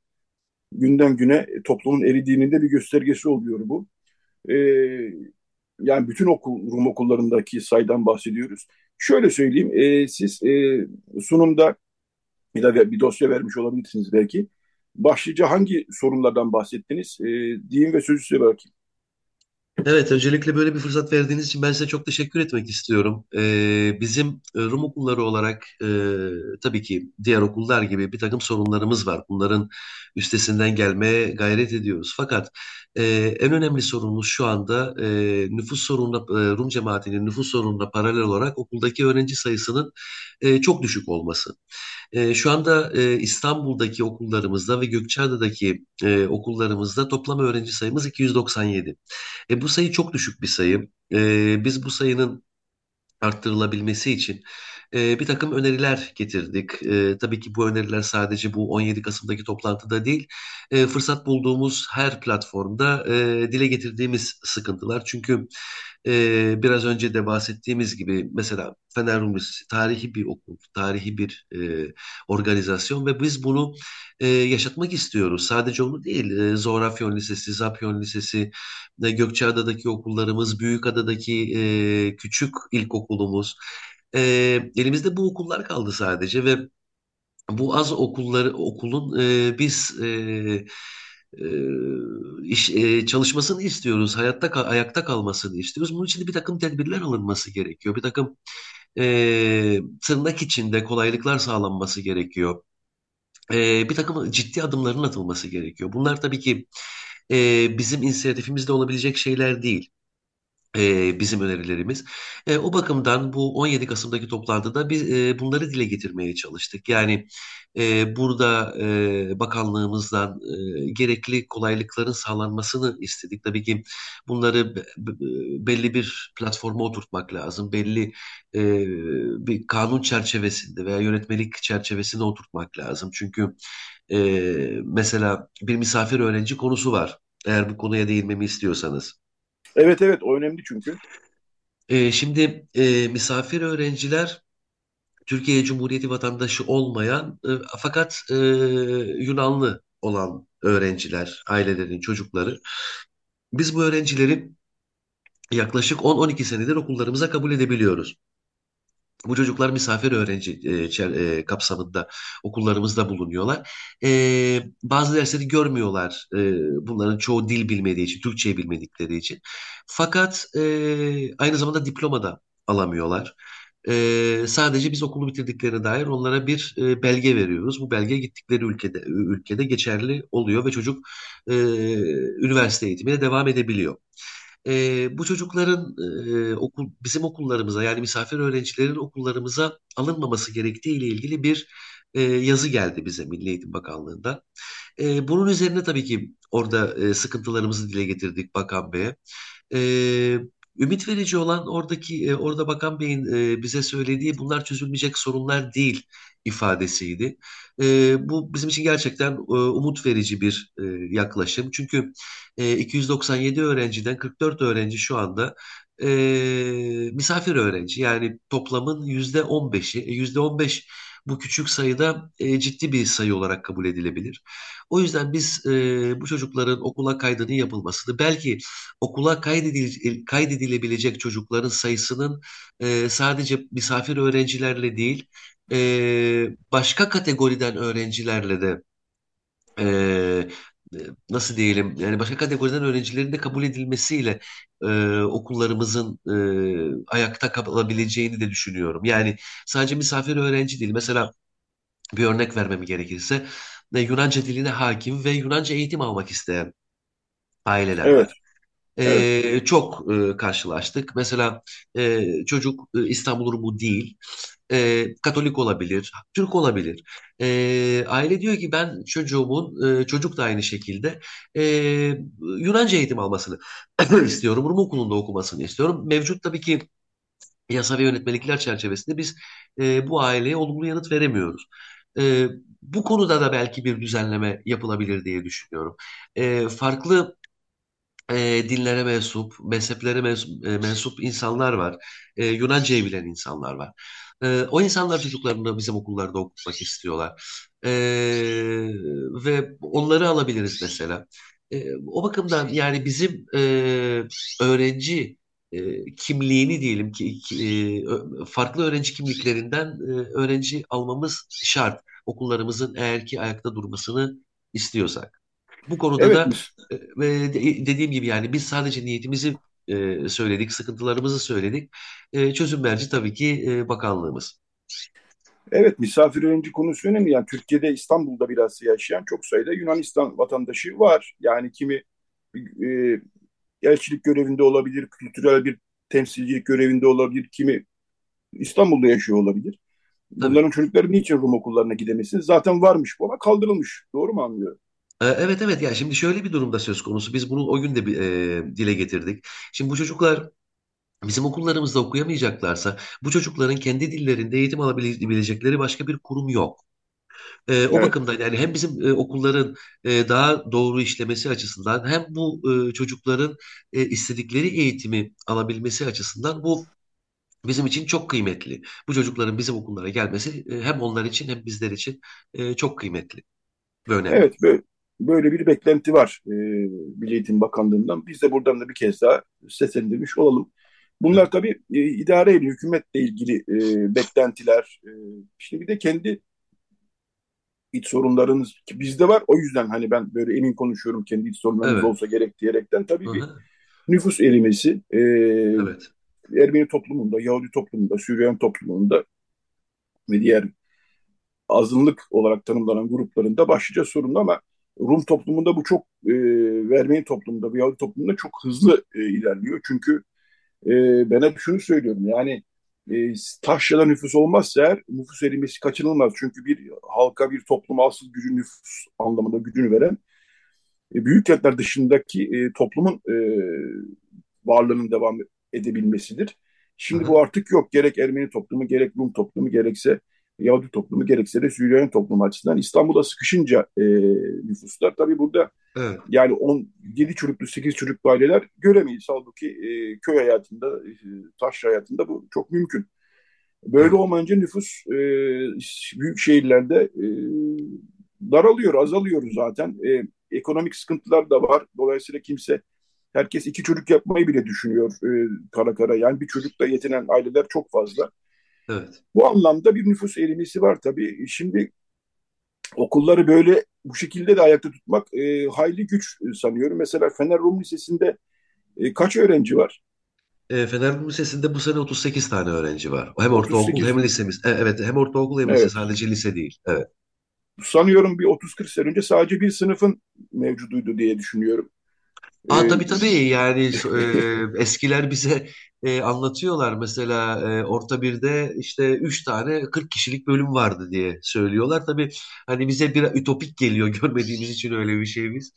S2: günden güne toplumun eridiğinin de bir göstergesi oluyor bu. E, yani bütün okul, Rum okullarındaki sayıdan bahsediyoruz. Şöyle söyleyeyim, e, siz e, sunumda bir, de bir dosya vermiş olabilirsiniz belki. Başlıca hangi sorunlardan bahsettiniz? E, diyeyim ve sözü size bırakayım.
S4: Evet, öncelikle böyle bir fırsat verdiğiniz için ben size çok teşekkür etmek istiyorum. Ee, bizim e, Rum okulları olarak e, tabii ki diğer okullar gibi bir takım sorunlarımız var. Bunların üstesinden gelmeye gayret ediyoruz. Fakat e, en önemli sorunumuz şu anda e, nüfus sorununa, e, Rum cemaatinin nüfus sorununa paralel olarak okuldaki öğrenci sayısının e, çok düşük olması. E, şu anda e, İstanbul'daki okullarımızda ve Gökçeada'daki e, okullarımızda toplam öğrenci sayımız 297. E, bu sayı çok düşük bir sayı. E, biz bu sayının arttırılabilmesi için e, bir takım öneriler getirdik. E, tabii ki bu öneriler sadece bu 17 Kasım'daki toplantıda değil, e, fırsat bulduğumuz her platformda e, dile getirdiğimiz sıkıntılar. Çünkü e, biraz önce de bahsettiğimiz gibi mesela Fener Rumrisi tarihi bir okul, tarihi bir e, organizasyon ve biz bunu e, yaşatmak istiyoruz. Sadece onu değil, e, Zorafyon Lisesi, Zapyon Lisesi, e, Gökçeada'daki okullarımız, Büyükada'daki e, küçük ilkokulumuz. E, elimizde bu okullar kaldı sadece ve bu az okulları okulun e, biz e, iş, çalışmasını istiyoruz, hayatta ayakta kalmasını istiyoruz. Bunun için de bir takım tedbirler alınması gerekiyor. Bir takım e, tırnak içinde kolaylıklar sağlanması gerekiyor. E, bir takım ciddi adımların atılması gerekiyor. Bunlar tabii ki e, bizim inisiyatifimizde olabilecek şeyler değil bizim önerilerimiz. O bakımdan bu 17 Kasım'daki toplantıda biz bunları dile getirmeye çalıştık. Yani burada bakanlığımızdan gerekli kolaylıkların sağlanmasını istedik. Tabii ki bunları be- be- belli bir platforma oturtmak lazım. Belli bir kanun çerçevesinde veya yönetmelik çerçevesinde oturtmak lazım. Çünkü mesela bir misafir öğrenci konusu var. Eğer bu konuya değinmemi istiyorsanız.
S2: Evet evet o önemli çünkü.
S4: Ee, şimdi e, misafir öğrenciler Türkiye Cumhuriyeti vatandaşı olmayan e, fakat e, Yunanlı olan öğrenciler, ailelerin çocukları. Biz bu öğrencileri yaklaşık 10-12 senedir okullarımıza kabul edebiliyoruz. Bu çocuklar misafir öğrenci e, e, kapsamında okullarımızda bulunuyorlar. E, bazı dersleri görmüyorlar. E, bunların çoğu dil bilmediği için, Türkçeyi bilmedikleri için. Fakat e, aynı zamanda diploma da alamıyorlar. E, sadece biz okulu bitirdiklerine dair onlara bir e, belge veriyoruz. Bu belge gittikleri ülkede ülkede geçerli oluyor ve çocuk e, üniversite eğitimine devam edebiliyor. E, bu çocukların e, okul bizim okullarımıza yani misafir öğrencilerin okullarımıza alınmaması gerektiği ile ilgili bir e, yazı geldi bize Milli Eğitim Bakanlığı'ndan. E, bunun üzerine tabii ki orada e, sıkıntılarımızı dile getirdik Bakan Bey'e. E, ümit verici olan oradaki e, orada Bakan Bey'in e, bize söylediği bunlar çözülmeyecek sorunlar değil ifadesiydi. E, bu bizim için gerçekten umut verici bir yaklaşım. Çünkü e, 297 öğrenciden 44 öğrenci şu anda misafir öğrenci. Yani toplamın yüzde 15'i, e, yüzde 15 bu küçük sayıda e, ciddi bir sayı olarak kabul edilebilir. O yüzden biz e, bu çocukların okula kaydının yapılmasını, belki okula kaydedile, kaydedilebilecek çocukların sayısının e, sadece misafir öğrencilerle değil, e, başka kategoriden öğrencilerle de e, nasıl diyelim yani başka kategoriden öğrencilerin de kabul edilmesiyle e, okullarımızın e, ayakta kalabileceğini de düşünüyorum. Yani sadece misafir öğrenci değil. Mesela bir örnek vermem gerekirse e, Yunanca diline hakim ve Yunanca eğitim almak isteyen aileler
S2: Evet,
S4: var.
S2: evet,
S4: E, çok e, karşılaştık. Mesela e, çocuk e, İstanbul Rumu değil. E, Katolik olabilir, Türk olabilir. E, aile diyor ki ben çocuğumun, e, çocuk da aynı şekilde e, Yunanca eğitim almasını istiyorum. Rum okulunda okumasını istiyorum. Mevcut tabii ki yasa ve yönetmelikler çerçevesinde biz e, bu aileye olumlu yanıt veremiyoruz. E, bu konuda da belki bir düzenleme yapılabilir diye düşünüyorum. E, farklı e, dinlere mensup, mezheplere mensup, e, mensup insanlar var. E, Yunanca'yı bilen insanlar var. E, o insanlar çocuklarını bizim okullarda okutmak istiyorlar. E, ve onları alabiliriz mesela. E, o bakımdan yani bizim e, öğrenci e, kimliğini diyelim ki, e, farklı öğrenci kimliklerinden e, öğrenci almamız şart. Okullarımızın eğer ki ayakta durmasını istiyorsak. Bu konuda
S2: evet,
S4: da e, dediğim gibi yani biz sadece niyetimizi e, söyledik, sıkıntılarımızı söyledik. E, çözüm merci tabii ki e, bakanlığımız.
S2: evet misafir öğrenci konusu önemli. Yani Türkiye'de İstanbul'da biraz yaşayan çok sayıda Yunanistan vatandaşı var. Yani kimi e, elçilik görevinde olabilir, kültürel bir temsilcilik görevinde olabilir, kimi İstanbul'da yaşıyor olabilir.
S4: Tabii.
S2: Bunların çocukları niçin Rum okullarına gidemesin? Zaten varmış bu ama kaldırılmış. Doğru mu anlıyorum?
S4: E, evet evet yani şimdi şöyle bir durumda söz konusu. Biz bunu o gün de bir, e, dile getirdik. Şimdi bu çocuklar bizim okullarımızda okuyamayacaklarsa bu çocukların kendi dillerinde eğitim alabilecekleri başka bir kurum yok. E, o
S2: Evet,
S4: bakımdan yani hem bizim e, okulların e, daha doğru işlemesi açısından hem bu e, çocukların e, istedikleri eğitimi alabilmesi açısından bu bizim için çok kıymetli. Bu çocukların bizim okullara gelmesi e, hem onlar için hem bizler için e, çok kıymetli ve önemli.
S2: evet böyle, böyle bir beklenti var e, Milli Eğitim Bakanlığı'ndan. Biz de buradan da bir kez daha seslendirmiş olalım. Bunlar tabii e, idare ile hükümetle ilgili e, beklentiler. E, işte bir de kendi iç sorunlarınız ki bizde var. O yüzden hani ben böyle emin konuşuyorum kendi iç sorunlarımız
S4: Evet.
S2: olsa gerek diyerekten tabii bir
S4: hı.
S2: nüfus erimesi e,
S4: Evet.
S2: Ermeni toplumunda, Yahudi toplumunda, Süryani toplumunda ve diğer azınlık olarak tanımlanan gruplarında başlıca sorun ama Rum toplumunda bu çok e, Ermeni toplumunda, Yahudi toplumunda çok hızlı e, ilerliyor. Çünkü e, ben hep şunu söylüyorum yani e, taşrada nüfus olmazsa eğer nüfus erimesi kaçınılmaz. Çünkü bir halka, bir topluma asıl gücü nüfus anlamında gücünü veren e, büyük kentler dışındaki e, toplumun e, varlığının devam edebilmesidir. Şimdi bu
S4: hı.
S2: artık yok. Gerek Ermeni toplumu, gerek Rum toplumu, gerekse Yahudi toplumu, gerekse de Süryani toplumu açısından İstanbul'a sıkışınca e, nüfuslar. Tabii burada
S4: Evet.
S2: yani 10, 7 çocuklu, 8 çocuklu aileler göremeyiz. Halbuki e, köy hayatında, e, taş hayatında bu çok mümkün. Böyle
S4: Evet.
S2: olmayınca nüfus e, büyük şehirlerde e, daralıyor, azalıyor zaten. E, ekonomik sıkıntılar da var. Dolayısıyla kimse, herkes iki çocuk yapmayı bile düşünüyor e, kara kara. Yani bir çocukla yetinen aileler çok fazla.
S4: Evet.
S2: Bu anlamda bir nüfus erimesi var tabii. Şimdi okulları böyle bu şekilde de ayakta tutmak e, hayli güç sanıyorum. Mesela Fener Rum Lisesi'nde e, kaç öğrenci var?
S4: E, Fener Rum Lisesi'nde bu sene 38 tane öğrenci var. Hem ortaokul
S2: 38.
S4: hem lisemiz. E, evet hem ortaokul hem lise
S2: Evet.
S4: sadece lise değil. Evet.
S2: Sanıyorum bir 30-40 sene önce sadece bir sınıfın mevcuduydu diye düşünüyorum.
S4: Aa,
S2: E,
S4: tabii tabii yani e, eskiler bize e, anlatıyorlar mesela e, orta birde işte 3 tane 40 kişilik bölüm vardı diye söylüyorlar. Tabii hani bize bir ütopik geliyor görmediğimiz için öyle bir şey biz.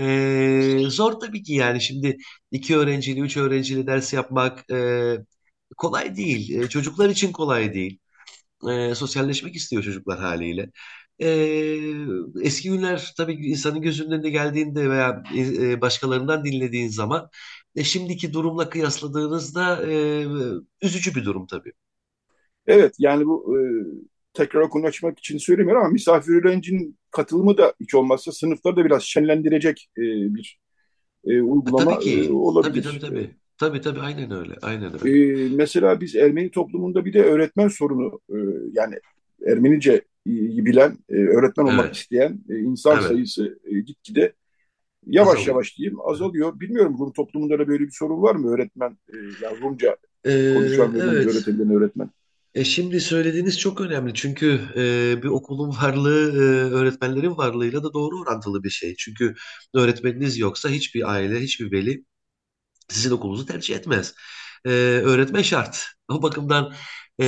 S4: E, zor tabii ki yani şimdi iki öğrenciyle üç öğrenciyle ders yapmak e, kolay değil. E, çocuklar için kolay değil. E, sosyalleşmek istiyor çocuklar haliyle. E, eski günler tabii insanın gözünün önüne geldiğinde veya e, başkalarından dinlediğin zaman e, şimdiki durumla kıyasladığınızda e, üzücü bir durum tabii.
S2: Evet yani bu e, tekrar konu açmak için söylemiyorum ama misafir öğrencinin katılımı da hiç olmazsa sınıfları da biraz şenlendirecek e, bir e,
S4: E, tabii
S2: uygulama e,
S4: ki. Tabii tabii
S2: olabilir.
S4: tabii. Tabii tabii aynen öyle. Aynen öyle.
S2: mesela biz Ermeni toplumunda bir de öğretmen sorunu e, yani Ermenice iyi bilen, e, öğretmen olmak
S4: Evet.
S2: isteyen e, insan
S4: Evet.
S2: sayısı e, gitgide yavaş
S4: Azalıyor.
S2: yavaş diyeyim azalıyor. Bilmiyorum Rum toplumunda da böyle bir sorun var mı öğretmen, e, yani Rumca
S4: E,
S2: konuşan Rumca
S4: evet.
S2: öğretebilen öğretmen?
S4: E şimdi söylediğiniz çok önemli çünkü e, bir okulun varlığı e, öğretmenlerin varlığıyla da doğru orantılı bir şey. Çünkü öğretmeniniz yoksa hiçbir aile, hiçbir veli sizin okulunuzu tercih etmez. E, öğretmen şart. O bakımdan e,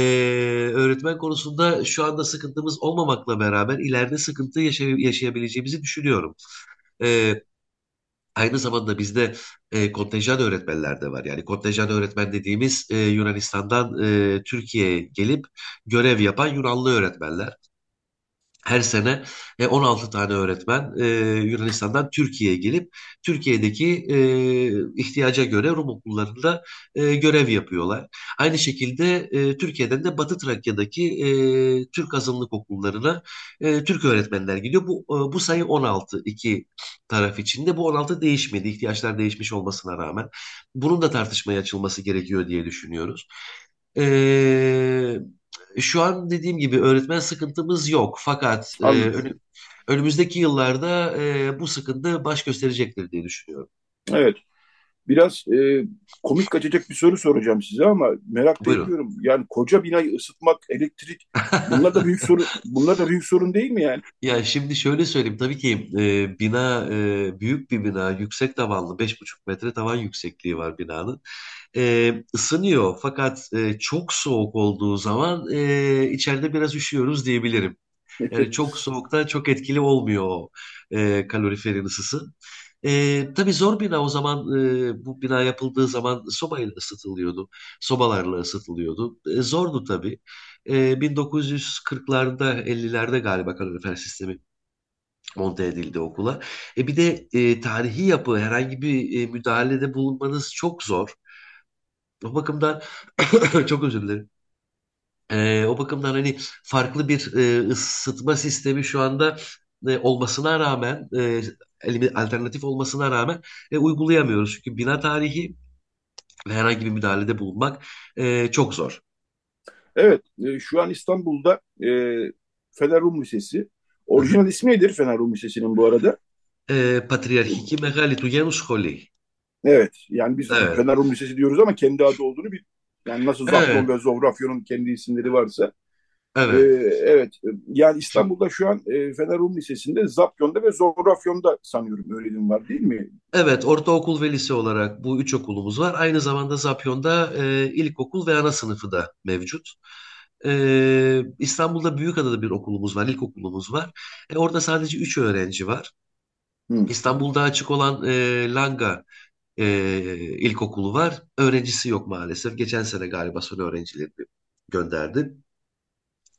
S4: öğretmen konusunda şu anda sıkıntımız olmamakla beraber ileride sıkıntı yaşay- yaşayabileceğimizi düşünüyorum. E, Aynı zamanda bizde e, kontenjan öğretmenler de var. Yani kontenjan öğretmen dediğimiz e, Yunanistan'dan e, Türkiye'ye gelip görev yapan Yunanlı öğretmenler. Her sene e, 16 tane öğretmen e, Yunanistan'dan Türkiye'ye gelip Türkiye'deki e, ihtiyaca göre Rum okullarında e, görev yapıyorlar. Aynı şekilde e, Türkiye'den de Batı Trakya'daki e, Türk azınlık okullarına e, Türk öğretmenler gidiyor. Bu e, bu sayı 16 iki taraf içinde. Bu 16 değişmedi. İhtiyaçlar değişmiş olmasına rağmen. Bunun da tartışmaya açılması gerekiyor diye düşünüyoruz. E, şu an dediğim gibi öğretmen sıkıntımız yok. Fakat e, önü- önümüzdeki yıllarda e, bu sıkıntı baş gösterecektir diye düşünüyorum.
S2: Evet. Biraz e, komik kaçacak bir soru soracağım size ama merak ediyorum. Yani koca binayı ısıtmak, elektrik bunlar da büyük sorun. Bunlar da büyük sorun değil mi yani?
S4: Ya şimdi şöyle söyleyeyim. Tabii ki e, bina e, büyük bir bina, yüksek tavanlı, beş buçuk metre tavan yüksekliği var binanın. E, ısınıyor fakat e, çok soğuk olduğu zaman e, içeride biraz üşüyoruz diyebilirim. Yani çok soğukta çok etkili olmuyor o e, kaloriferin ısısı. E, tabii zor bina o zaman e, bu bina yapıldığı zaman sobayla ısıtılıyordu. Sobalarla ısıtılıyordu. E, zordu tabii. E, 1940'larda 50'lerde galiba kalorifer sistemi monte edildi okula. E, bir de e, tarihi yapı herhangi bir e, müdahalede bulunmanız çok zor. O bakımdan çok özür dilerim. Ee, o bakımdan hani farklı bir e, ısıtma sistemi şu anda e, olmasına rağmen e, alternatif olmasına rağmen e, uygulayamıyoruz. Çünkü bina tarihi ve herhangi bir müdahalede bulunmak e, çok zor.
S2: Evet, e, şu an İstanbul'da e, Fener Rum Lisesi. Orijinal ismi nedir Fener Rum Lisesi'nin bu arada?
S4: E, Patriarchiki Megali Tugen Scholi.
S2: Evet, yani biz
S4: Evet.
S2: Fener Rum Lisesi diyoruz ama kendi adı olduğunu bil. Yani nasıl Zafron
S4: Evet.
S2: ve Zovrafyon'un kendi isimleri varsa.
S4: Evet.
S2: evet, e, yani İstanbul'da şu an e, Fener Rum Lisesi'nde Zapyon'da ve Zovrafyon'da sanıyorum öğrenim var değil mi?
S4: evet, ortaokul ve lise olarak bu üç okulumuz var. Aynı zamanda Zapyon'da e, ilkokul ve ana sınıfı da mevcut. E, İstanbul'da Büyükada'da bir okulumuz var, ilkokulumuz var. E, orada sadece 3 öğrenci var.
S2: Hı,
S4: İstanbul'da açık olan e, Langa e, ilkokulu var. Öğrencisi yok maalesef. Geçen sene galiba son öğrencileri gönderdi.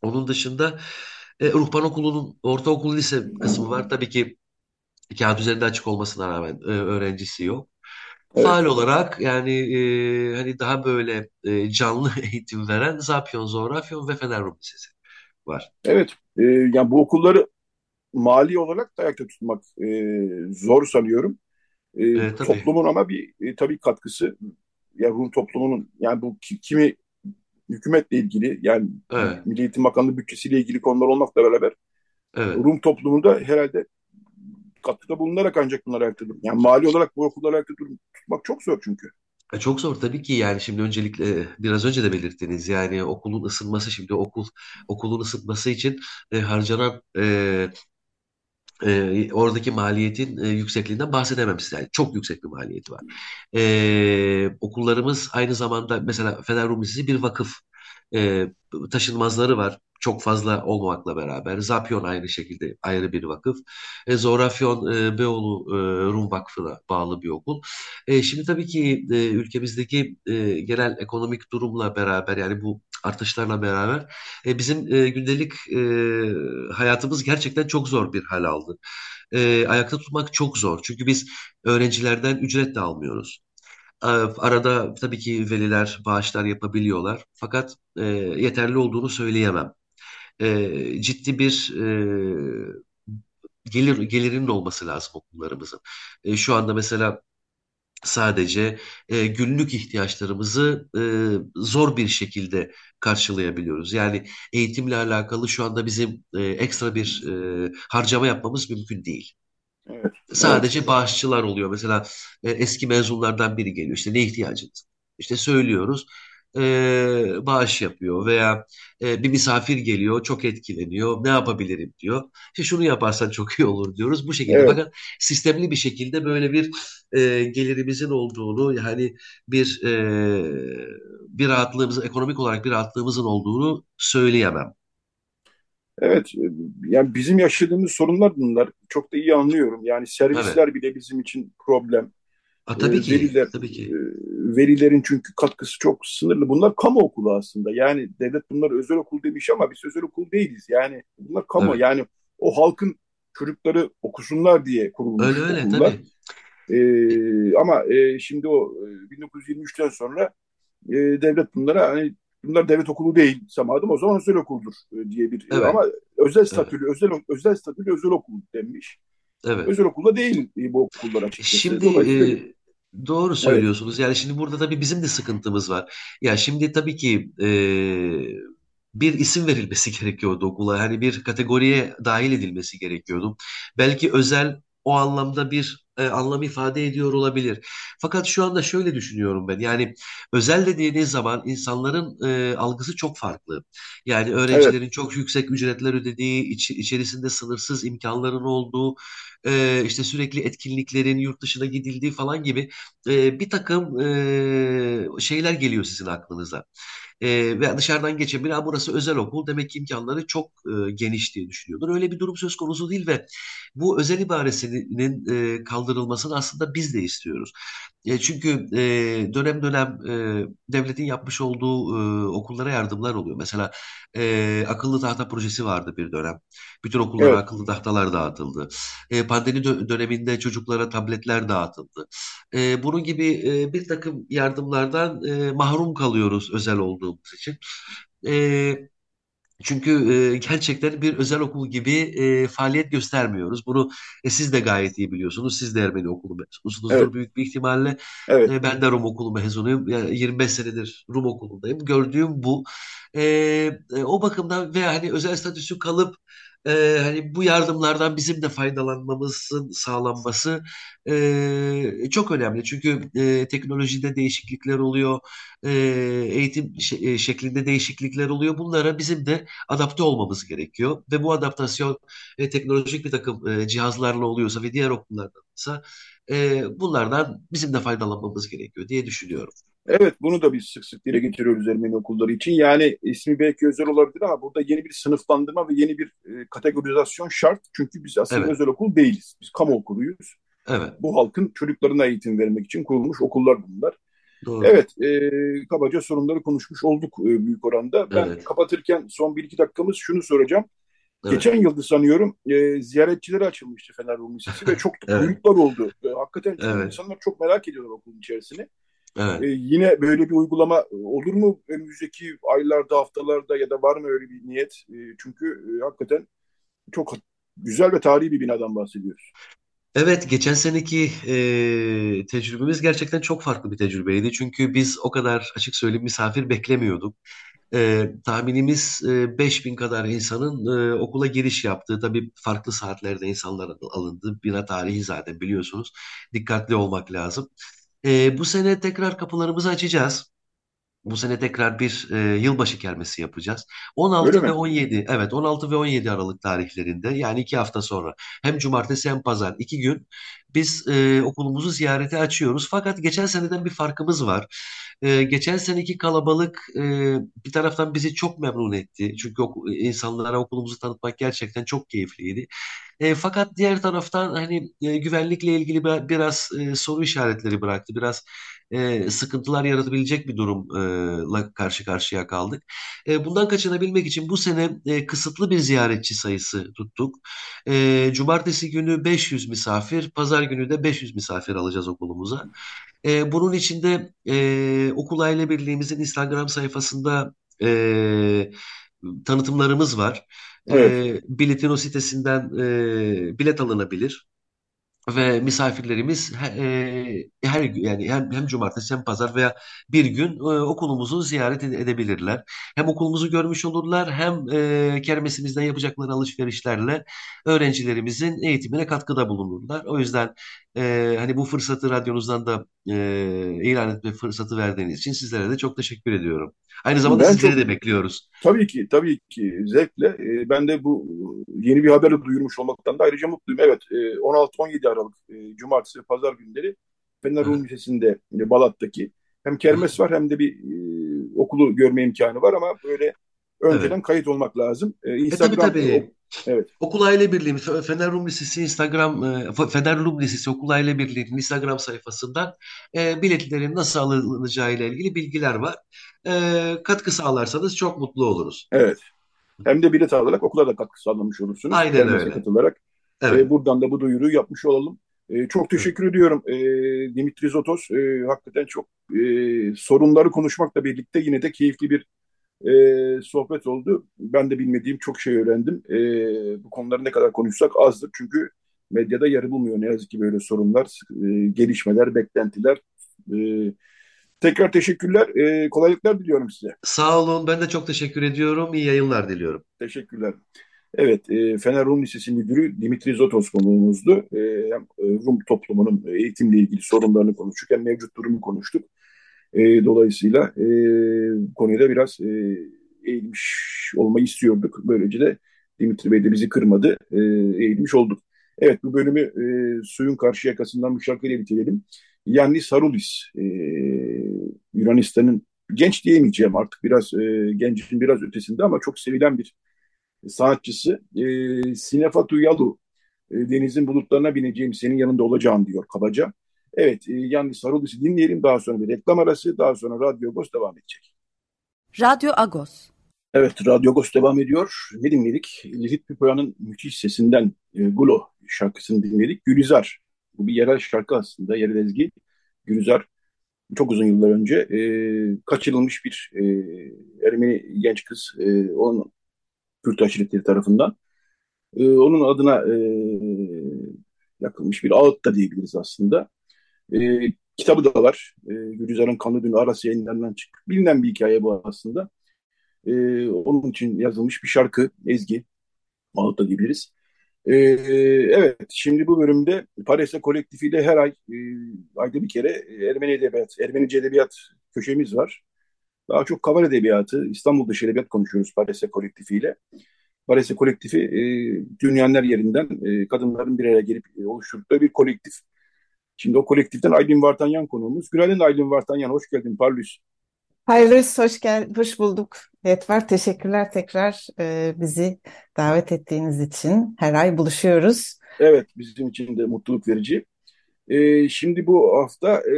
S4: Onun dışında e, Ruhban Okulu'nun ortaokul lise kısmı var. Tabii ki kağıt üzerinde açık olmasına rağmen e, öğrencisi yok.
S2: evet,
S4: Faal olarak yani e, hani daha böyle e, canlı eğitim veren Zapyon, Zorafyon ve Fener Rum Lisesi var.
S2: evet. E, yani bu okulları mali olarak da ayakta tutmak e, zor sanıyorum. E,
S4: E, tabii.
S2: toplumun ama bir e, tabii katkısı ya Rum toplumunun yani bu ki- kimi hükümetle ilgili yani
S4: Evet,
S2: Milli Eğitim Bakanlığı bütçesiyle ilgili konular olmakla beraber
S4: evet.
S2: Rum toplumunda herhalde katkıda bulunarak ancak bunlar ayakta durur. Yani mali olarak bu okulları ayakta tutmak çok zor çünkü.
S4: E, Çok zor tabii ki yani şimdi öncelikle e, biraz önce de belirttiniz yani okulun ısınması şimdi okul okulun ısınması için e, harcanan e, e, oradaki maliyetin e, yüksekliğinden bahsedemem size. Yani çok yüksek bir maliyeti var. E, okullarımız aynı zamanda mesela Fener Rum Lisesi bir vakıf. E, taşınmazları var. Çok fazla olmamakla beraber. Zapyon aynı şekilde ayrı bir vakıf. E, Zorafyon e, Beyoğlu e, Rum Vakfı'na bağlı bir okul. E, şimdi tabii ki e, ülkemizdeki e, genel ekonomik durumla beraber yani bu artışlarla beraber e, bizim e, gündelik e, hayatımız gerçekten çok zor bir hal aldı. E, ayakta tutmak çok zor. Çünkü biz öğrencilerden ücret de almıyoruz. E, arada tabii ki veliler bağışlar yapabiliyorlar. Fakat e, yeterli olduğunu söyleyemem. E, ciddi bir e, gelir gelirinin olması lazım okullarımızın. E, şu anda mesela sadece e, günlük ihtiyaçlarımızı e, zor bir şekilde karşılayabiliyoruz. Yani eğitimle alakalı şu anda bizim e, ekstra bir e, harcama yapmamız mümkün değil.
S2: Evet, evet,
S4: Sadece bağışçılar oluyor. Mesela e, eski mezunlardan biri geliyor. İşte ne ihtiyacınız? İşte söylüyoruz. E, bağış yapıyor veya e, bir misafir geliyor, çok etkileniyor. Ne yapabilirim diyor. İşte şunu yaparsan çok iyi olur diyoruz. Bu şekilde.
S2: evet.
S4: Fakat sistemli bir şekilde böyle bir e, gelirimizin olduğunu yani bir e, bir rahatlığımızın ekonomik olarak bir rahatlığımızın olduğunu söyleyemem.
S2: Evet, yani bizim yaşadığımız sorunlar bunlar. Çok da iyi anlıyorum. Yani
S4: Evet.
S2: servisler bile bizim için problem.
S4: A,
S2: E,
S4: tabii ki.
S2: veriler,
S4: Tabii
S2: e,
S4: ki.
S2: verilerin çünkü katkısı çok sınırlı. Bunlar kamu okulu aslında. Yani devlet bunları özel okul demiş ama biz özel okul değiliz. Yani bunlar kamu.
S4: Evet.
S2: Yani o halkın çocukları okusunlar diye
S4: Öyle
S2: kurulmuş
S4: öyle
S2: okullar.
S4: tabii.
S2: E, ama e, şimdi o e, 1923'ten sonra e, devlet bunlara hani bunlar devlet okulu değil samadım o zaman özel okuldur e, diye bir e,
S4: Evet.
S2: ama özel
S4: Evet.
S2: statülü özel özel statülü özel okul denmiş.
S4: Evet.
S2: Özel okulda değil e, bu okullar açıkçası.
S4: Şimdi e, doğru söylüyorsunuz. Yani şimdi burada tabii bizim de sıkıntımız var. Ya şimdi tabii ki e, bir isim verilmesi gerekiyordu okula. Hani bir kategoriye dahil edilmesi gerekiyordu. Belki özel o anlamda bir e, anlam ifade ediyor olabilir. Fakat şu anda şöyle düşünüyorum ben. Yani özel dediğiniz zaman insanların e, algısı çok farklı. Yani
S2: evet
S4: öğrencilerin çok yüksek ücretler ödediği, iç- içerisinde sınırsız imkanların olduğu, e, işte sürekli etkinliklerin yurt dışına gidildiği falan gibi e, bir takım e, şeyler geliyor sizin aklınıza. E, ve dışarıdan geçen bir "Aa, burası özel okul demek ki imkanları çok e, geniş diye düşünüyordur. Öyle bir durum söz konusu değil ve bu özel ibaresinin e, kaldırılmasını aslında biz de istiyoruz. E, çünkü e, dönem dönem e, devletin yapmış olduğu e, okullara yardımlar oluyor. Mesela e, akıllı tahta projesi vardı bir dönem. Bütün okullara
S2: evet
S4: akıllı tahtalar dağıtıldı. E, pandemi dö- döneminde çocuklara tabletler dağıtıldı. E, bunun gibi e, bir takım yardımlardan e, mahrum kalıyoruz özel olduğumuz için. E, çünkü e, gerçekten bir özel okul gibi e, faaliyet göstermiyoruz. Bunu e, siz de gayet iyi biliyorsunuz. Siz de Ermeni okulu
S2: evet
S4: mezunusunuzdur büyük bir ihtimalle.
S2: evet
S4: E, ben de Rum okulu mezunuyum. Yani 25 senedir Rum okulundayım. Gördüğüm bu. E, e, o bakımdan ve hani özel statüsü kalıp e, hani bu yardımlardan bizim de faydalanmamızın sağlanması e, çok önemli. Çünkü e, teknolojide değişiklikler oluyor, e, eğitim e, şeklinde değişiklikler oluyor. Bunlara bizim de adapte olmamız gerekiyor ve bu adaptasyon e, teknolojik bir takım e, cihazlarla oluyorsa ve diğer okullardansa e, bunlardan bizim de faydalanmamız gerekiyor diye düşünüyorum.
S2: Evet bunu da biz sık sık dile getiriyoruz Ermeni okulları için. Yani ismi belki özel olabilir ama burada yeni bir sınıflandırma ve yeni bir e, kategorizasyon şart. Çünkü biz aslında
S4: Evet,
S2: özel okul değiliz. Biz kamu okuluyuz.
S4: evet,
S2: Bu halkın çocuklarına eğitim vermek için kurulmuş okullar bunlar.
S4: doğru.
S2: Evet, e, kabaca sorunları konuşmuş olduk e, büyük oranda. Ben
S4: Evet,
S2: kapatırken son bir iki dakikamız şunu soracağım.
S4: evet,
S2: Geçen yıldı sanıyorum e, ziyaretçilere açılmıştı Fener Rum Lisesi ve çok
S4: evet,
S2: kuyruklar oldu. E, hakikaten
S4: evet,
S2: insanlar çok merak ediyorlar okulun içerisini. E,
S4: evet.
S2: yine böyle bir uygulama olur mu önümüzdeki aylarda, haftalarda ya da var mı öyle bir niyet? E, çünkü e, hakikaten çok güzel ve tarihi bir binadan bahsediyoruz.
S4: Evet, geçen seneki e, tecrübemiz gerçekten çok farklı bir tecrübeydi. Çünkü biz o kadar açık söyleyeyim misafir beklemiyorduk. E, tahminimiz e, 5000 kadar insanın e, okula giriş yaptığı, tabii farklı saatlerde insanlar alındı. Bina tarihi zaten biliyorsunuz. Dikkatli olmak lazım. E, bu sene tekrar kapılarımızı açacağız. Bu sene tekrar bir e, yılbaşı kermesi yapacağız.
S2: Öyle
S4: 16 ve
S2: mi?
S4: 17, evet 16 ve 17 Aralık tarihlerinde yani iki hafta sonra hem cumartesi hem pazar iki gün biz e, okulumuzu ziyarete açıyoruz. Fakat geçen seneden bir farkımız var. E, geçen seneki kalabalık e, bir taraftan bizi çok memnun etti. Çünkü ok- insanlara okulumuzu tanıtmak gerçekten çok keyifliydi. E, fakat diğer taraftan hani e, güvenlikle ilgili bir- biraz e, soru işaretleri bıraktı. Biraz e, sıkıntılar yaratabilecek bir durumla karşı karşıya kaldık. E, bundan kaçınabilmek için bu sene e, kısıtlı bir ziyaretçi sayısı tuttuk. E, Cumartesi günü 500 misafir, pazar günü de 500 misafir alacağız okulumuza. E, bunun içinde e, Okul Aile Birliği'mizin Instagram sayfasında e, tanıtımlarımız var.
S2: Evet.
S4: E, Biletino sitesinden e, bilet alınabilir ve misafirlerimiz e, her gün yani hem, hem cumartesi hem pazar veya bir gün e, okulumuzu ziyaret ede- edebilirler. Hem okulumuzu görmüş olurlar hem e, kermesimizden yapacakları alışverişlerle öğrencilerimizin eğitimine katkıda bulunurlar. O yüzden e, hani bu fırsatı radyonuzdan da e, ilan etme fırsatı verdiğiniz için sizlere de çok teşekkür ediyorum. Aynı zamanda
S2: Ben
S4: sizleri
S2: çok
S4: de bekliyoruz.
S2: Tabii ki tabii ki. Zevkle. E, ben de bu yeni bir haberi duyurmuş olmaktan da ayrıca mutluyum. Evet e, 16-17 Aralık e, Cumartesi Pazar günleri Fener Rum Lisesi'nde e, Balat'taki. Hem kermes var hem de bir e, okulu görme imkanı var ama böyle
S4: Evet.
S2: önceden kayıt olmak lazım. E,
S4: E tabii
S2: Instagram e, ok-
S4: tabii.
S2: evet
S4: Okul Aile Birliği, Fe- Fener Rum Lisesi Instagram, e, Fe- Fener Rum Lisesi Okul Aile Birliği'nin Instagram sayfasından e, biletlerin nasıl alınacağı ile ilgili bilgiler var. E, katkı sağlarsanız çok mutlu oluruz.
S2: evet hem de bilet alarak okula da katkı sağlamış olursunuz.
S4: Aynen
S2: Kermese
S4: öyle.
S2: katılarak. E,
S4: Evet,
S2: buradan da bu duyuruyu yapmış olalım. E, çok
S4: evet,
S2: teşekkür ediyorum e, Dimitri Zotos. E, hakikaten çok e, sorunları konuşmakla birlikte yine de keyifli bir e, sohbet oldu. Ben de bilmediğim çok şey öğrendim. E, bu konuları ne kadar konuşsak azdır. Çünkü medyada yer bulmuyor ne yazık ki böyle sorunlar, e, gelişmeler, beklentiler. E, tekrar teşekkürler. E, kolaylıklar diliyorum size.
S4: Sağ olun. Ben de çok teşekkür ediyorum. İyi yayınlar diliyorum.
S2: Teşekkürler. Evet, e, Fener Rum Lisesi Müdürü Dimitri Zotos konuğumuzdu. E, hem e, Rum toplumunun eğitimle ilgili sorunlarını konuştuk, hem mevcut durumu konuştuk. E, dolayısıyla e, konuya da biraz e, eğilmiş olmayı istiyorduk. Böylece de Dimitri Bey de bizi kırmadı, e, eğilmiş olduk. Evet, bu bölümü e, suyun karşı yakasından bir şarkıyla bitirelim. Yannis Harulis, e, Yunanistan'ın genç diyemeyeceğim artık biraz e, gencin biraz ötesinde ama çok sevilen bir sanatçısı e, Sinefatu Yalu e, denizin bulutlarına bineceğim senin yanında olacağım diyor kabaca. Evet e, yani Sarıldıs'ı dinleyelim daha sonra bir reklam arası daha sonra Radyo Agos devam edecek.
S1: Radyo Agos.
S2: Evet Radyo Agos devam ediyor. Ne dinledik? Lilith Pipoya'nın müthiş sesinden e, Gulo şarkısını dinledik. Gülizar. Bu bir yerel şarkı aslında yerel ezgi. Gülizar çok uzun yıllar önce e, kaçırılmış bir e, Ermeni genç kız e, onun Kürt aşiretleri tarafından E, onun adına e, yakılmış bir ağıt da diyebiliriz aslında. E, kitabı da var. E, Gülizar'ın Kanlı Dün Arası yayınlarından çıktı. Bilinen bir hikaye bu aslında. E, onun için yazılmış bir şarkı, ezgi, ağıt da. E, evet, şimdi bu bölümde Paris'e kolektifiyle her ay e, ayda bir kere Ermeni Edebiyat, Ermenice Edebiyat köşemiz var. Daha çok kaval edebiyatı, İstanbul dışı edebiyat konuşuyoruz Paris'e kolektifiyle. Varese kolektifi e, dünyanın her yerinden e, kadınların bir araya gelip e, oluşturdukları bir kolektif. Şimdi o kolektiften Aylin Vartanyan konuğumuz. Günaydın Aylin Vartanyan, hoş geldin Parlus.
S5: Hayırlı hoş gel, hoş bulduk. Yetvar, teşekkürler tekrar e, bizi davet ettiğiniz için. Her ay buluşuyoruz.
S2: Evet, bizim için de mutluluk verici. E, şimdi bu hafta e,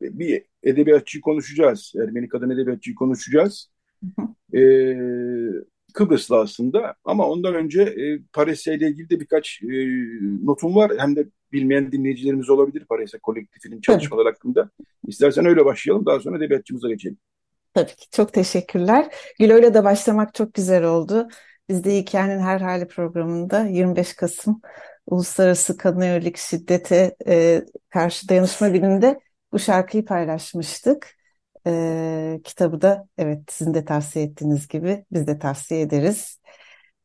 S2: bir edebiyatçıyı konuşacağız. Ermeni kadın edebiyatçıyı konuşacağız. E, Kıbrıslı aslında ama ondan önce e, Paris'e ile ilgili de birkaç e, notum var. Hem de bilmeyen dinleyicilerimiz olabilir Paris'e kolektifinin çalışmaları hakkında. İstersen öyle başlayalım daha sonra edebiyatçımıza geçelim.
S5: tabii ki. Çok teşekkürler. Gülo'yla da başlamak çok güzel oldu. Biz de Hikayenin Her Hali programında 25 Kasım Uluslararası Kadına Yönelik Şiddete e, Karşı Dayanışma Günü'nde bu şarkıyı paylaşmıştık. E, kitabı da evet sizin de tavsiye ettiğiniz gibi biz de tavsiye ederiz.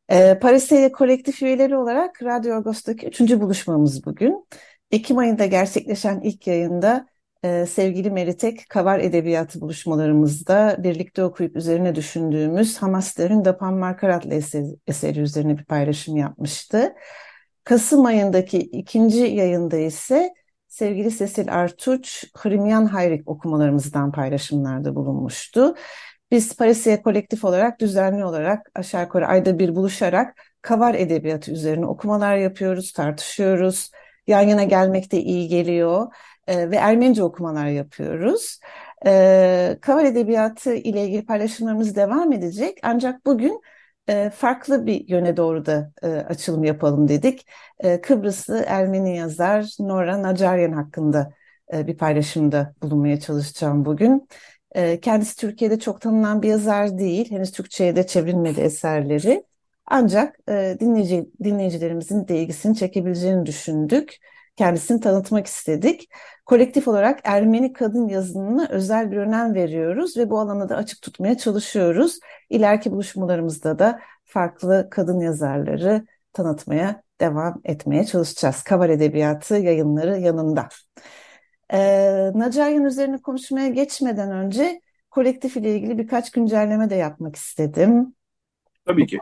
S5: E, Paris'e kolektif üyeleri olarak Radyo Agos'taki üçüncü buluşmamız bugün. Ekim ayında gerçekleşen ilk yayında e, sevgili Meritek Kavar Edebiyatı buluşmalarımızda birlikte okuyup üzerine düşündüğümüz Hamasler'in Dapan Markar adlı eseri, eseri üzerine bir paylaşım yapmıştı. Kasım ayındaki ikinci yayında ise sevgili Sesil Artuç, Hrimyan Hayrik okumalarımızdan paylaşımlarda bulunmuştu. Biz Parisiye kolektif olarak düzenli olarak aşağı yukarı ayda bir buluşarak kavar edebiyatı üzerine okumalar yapıyoruz, tartışıyoruz. Yan yana gelmek de iyi geliyor e, ve Ermenice okumalar yapıyoruz. E, kavar edebiyatı ile ilgili paylaşımlarımız devam edecek. Ancak bugün e, farklı bir yöne doğru da e, açılım yapalım dedik. E, Kıbrıslı Ermeni yazar Nora Nacaryan hakkında e, bir paylaşımda bulunmaya çalışacağım bugün. E, kendisi Türkiye'de çok tanınan bir yazar değil. Henüz Türkçe'ye de çevrilmedi eserleri. Ancak e, dinleyici, dinleyicilerimizin de ilgisini çekebileceğini düşündük. Kendisini tanıtmak istedik. Kolektif olarak Ermeni kadın yazınına özel bir önem veriyoruz ve bu alanı da açık tutmaya çalışıyoruz. İleriki buluşmalarımızda da farklı kadın yazarları tanıtmaya devam etmeye çalışacağız. Kavar Edebiyatı yayınları yanında. Ee, Nacaryan üzerine konuşmaya geçmeden önce kolektif ile ilgili birkaç güncelleme de yapmak istedim.
S2: Tabii ki.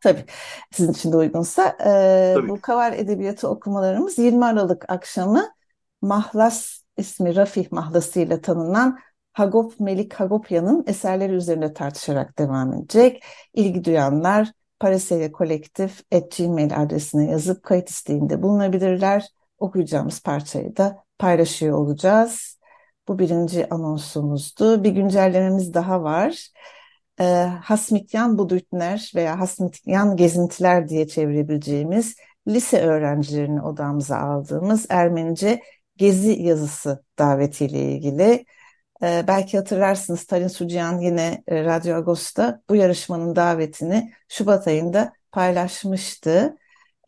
S5: Tabii sizin için de uygunsa. E, Tabii. Bu Kavar Edebiyatı okumalarımız 20 Aralık akşamı Mahlas ismi Rafih mahlasıyla tanınan Hagop Melik Hagopyan'ın eserleri üzerinde tartışarak devam edecek. İlgi duyanlar Pariseye Kolektif gmail adresine yazıp kayıt isteğinde bulunabilirler. Okuyacağımız parçayı da paylaşıyor olacağız. Bu birinci anonsumuzdu. Bir güncellememiz daha var. E, Hasmityan Buduytner veya Hasmityan Gezintiler diye çevirebileceğimiz lise öğrencilerini odamıza aldığımız Ermenice gezi yazısı davetiyle ilgili. E, belki hatırlarsınız Talin Sucihan yine e, Radyo Agos'ta bu yarışmanın davetini Şubat ayında paylaşmıştı.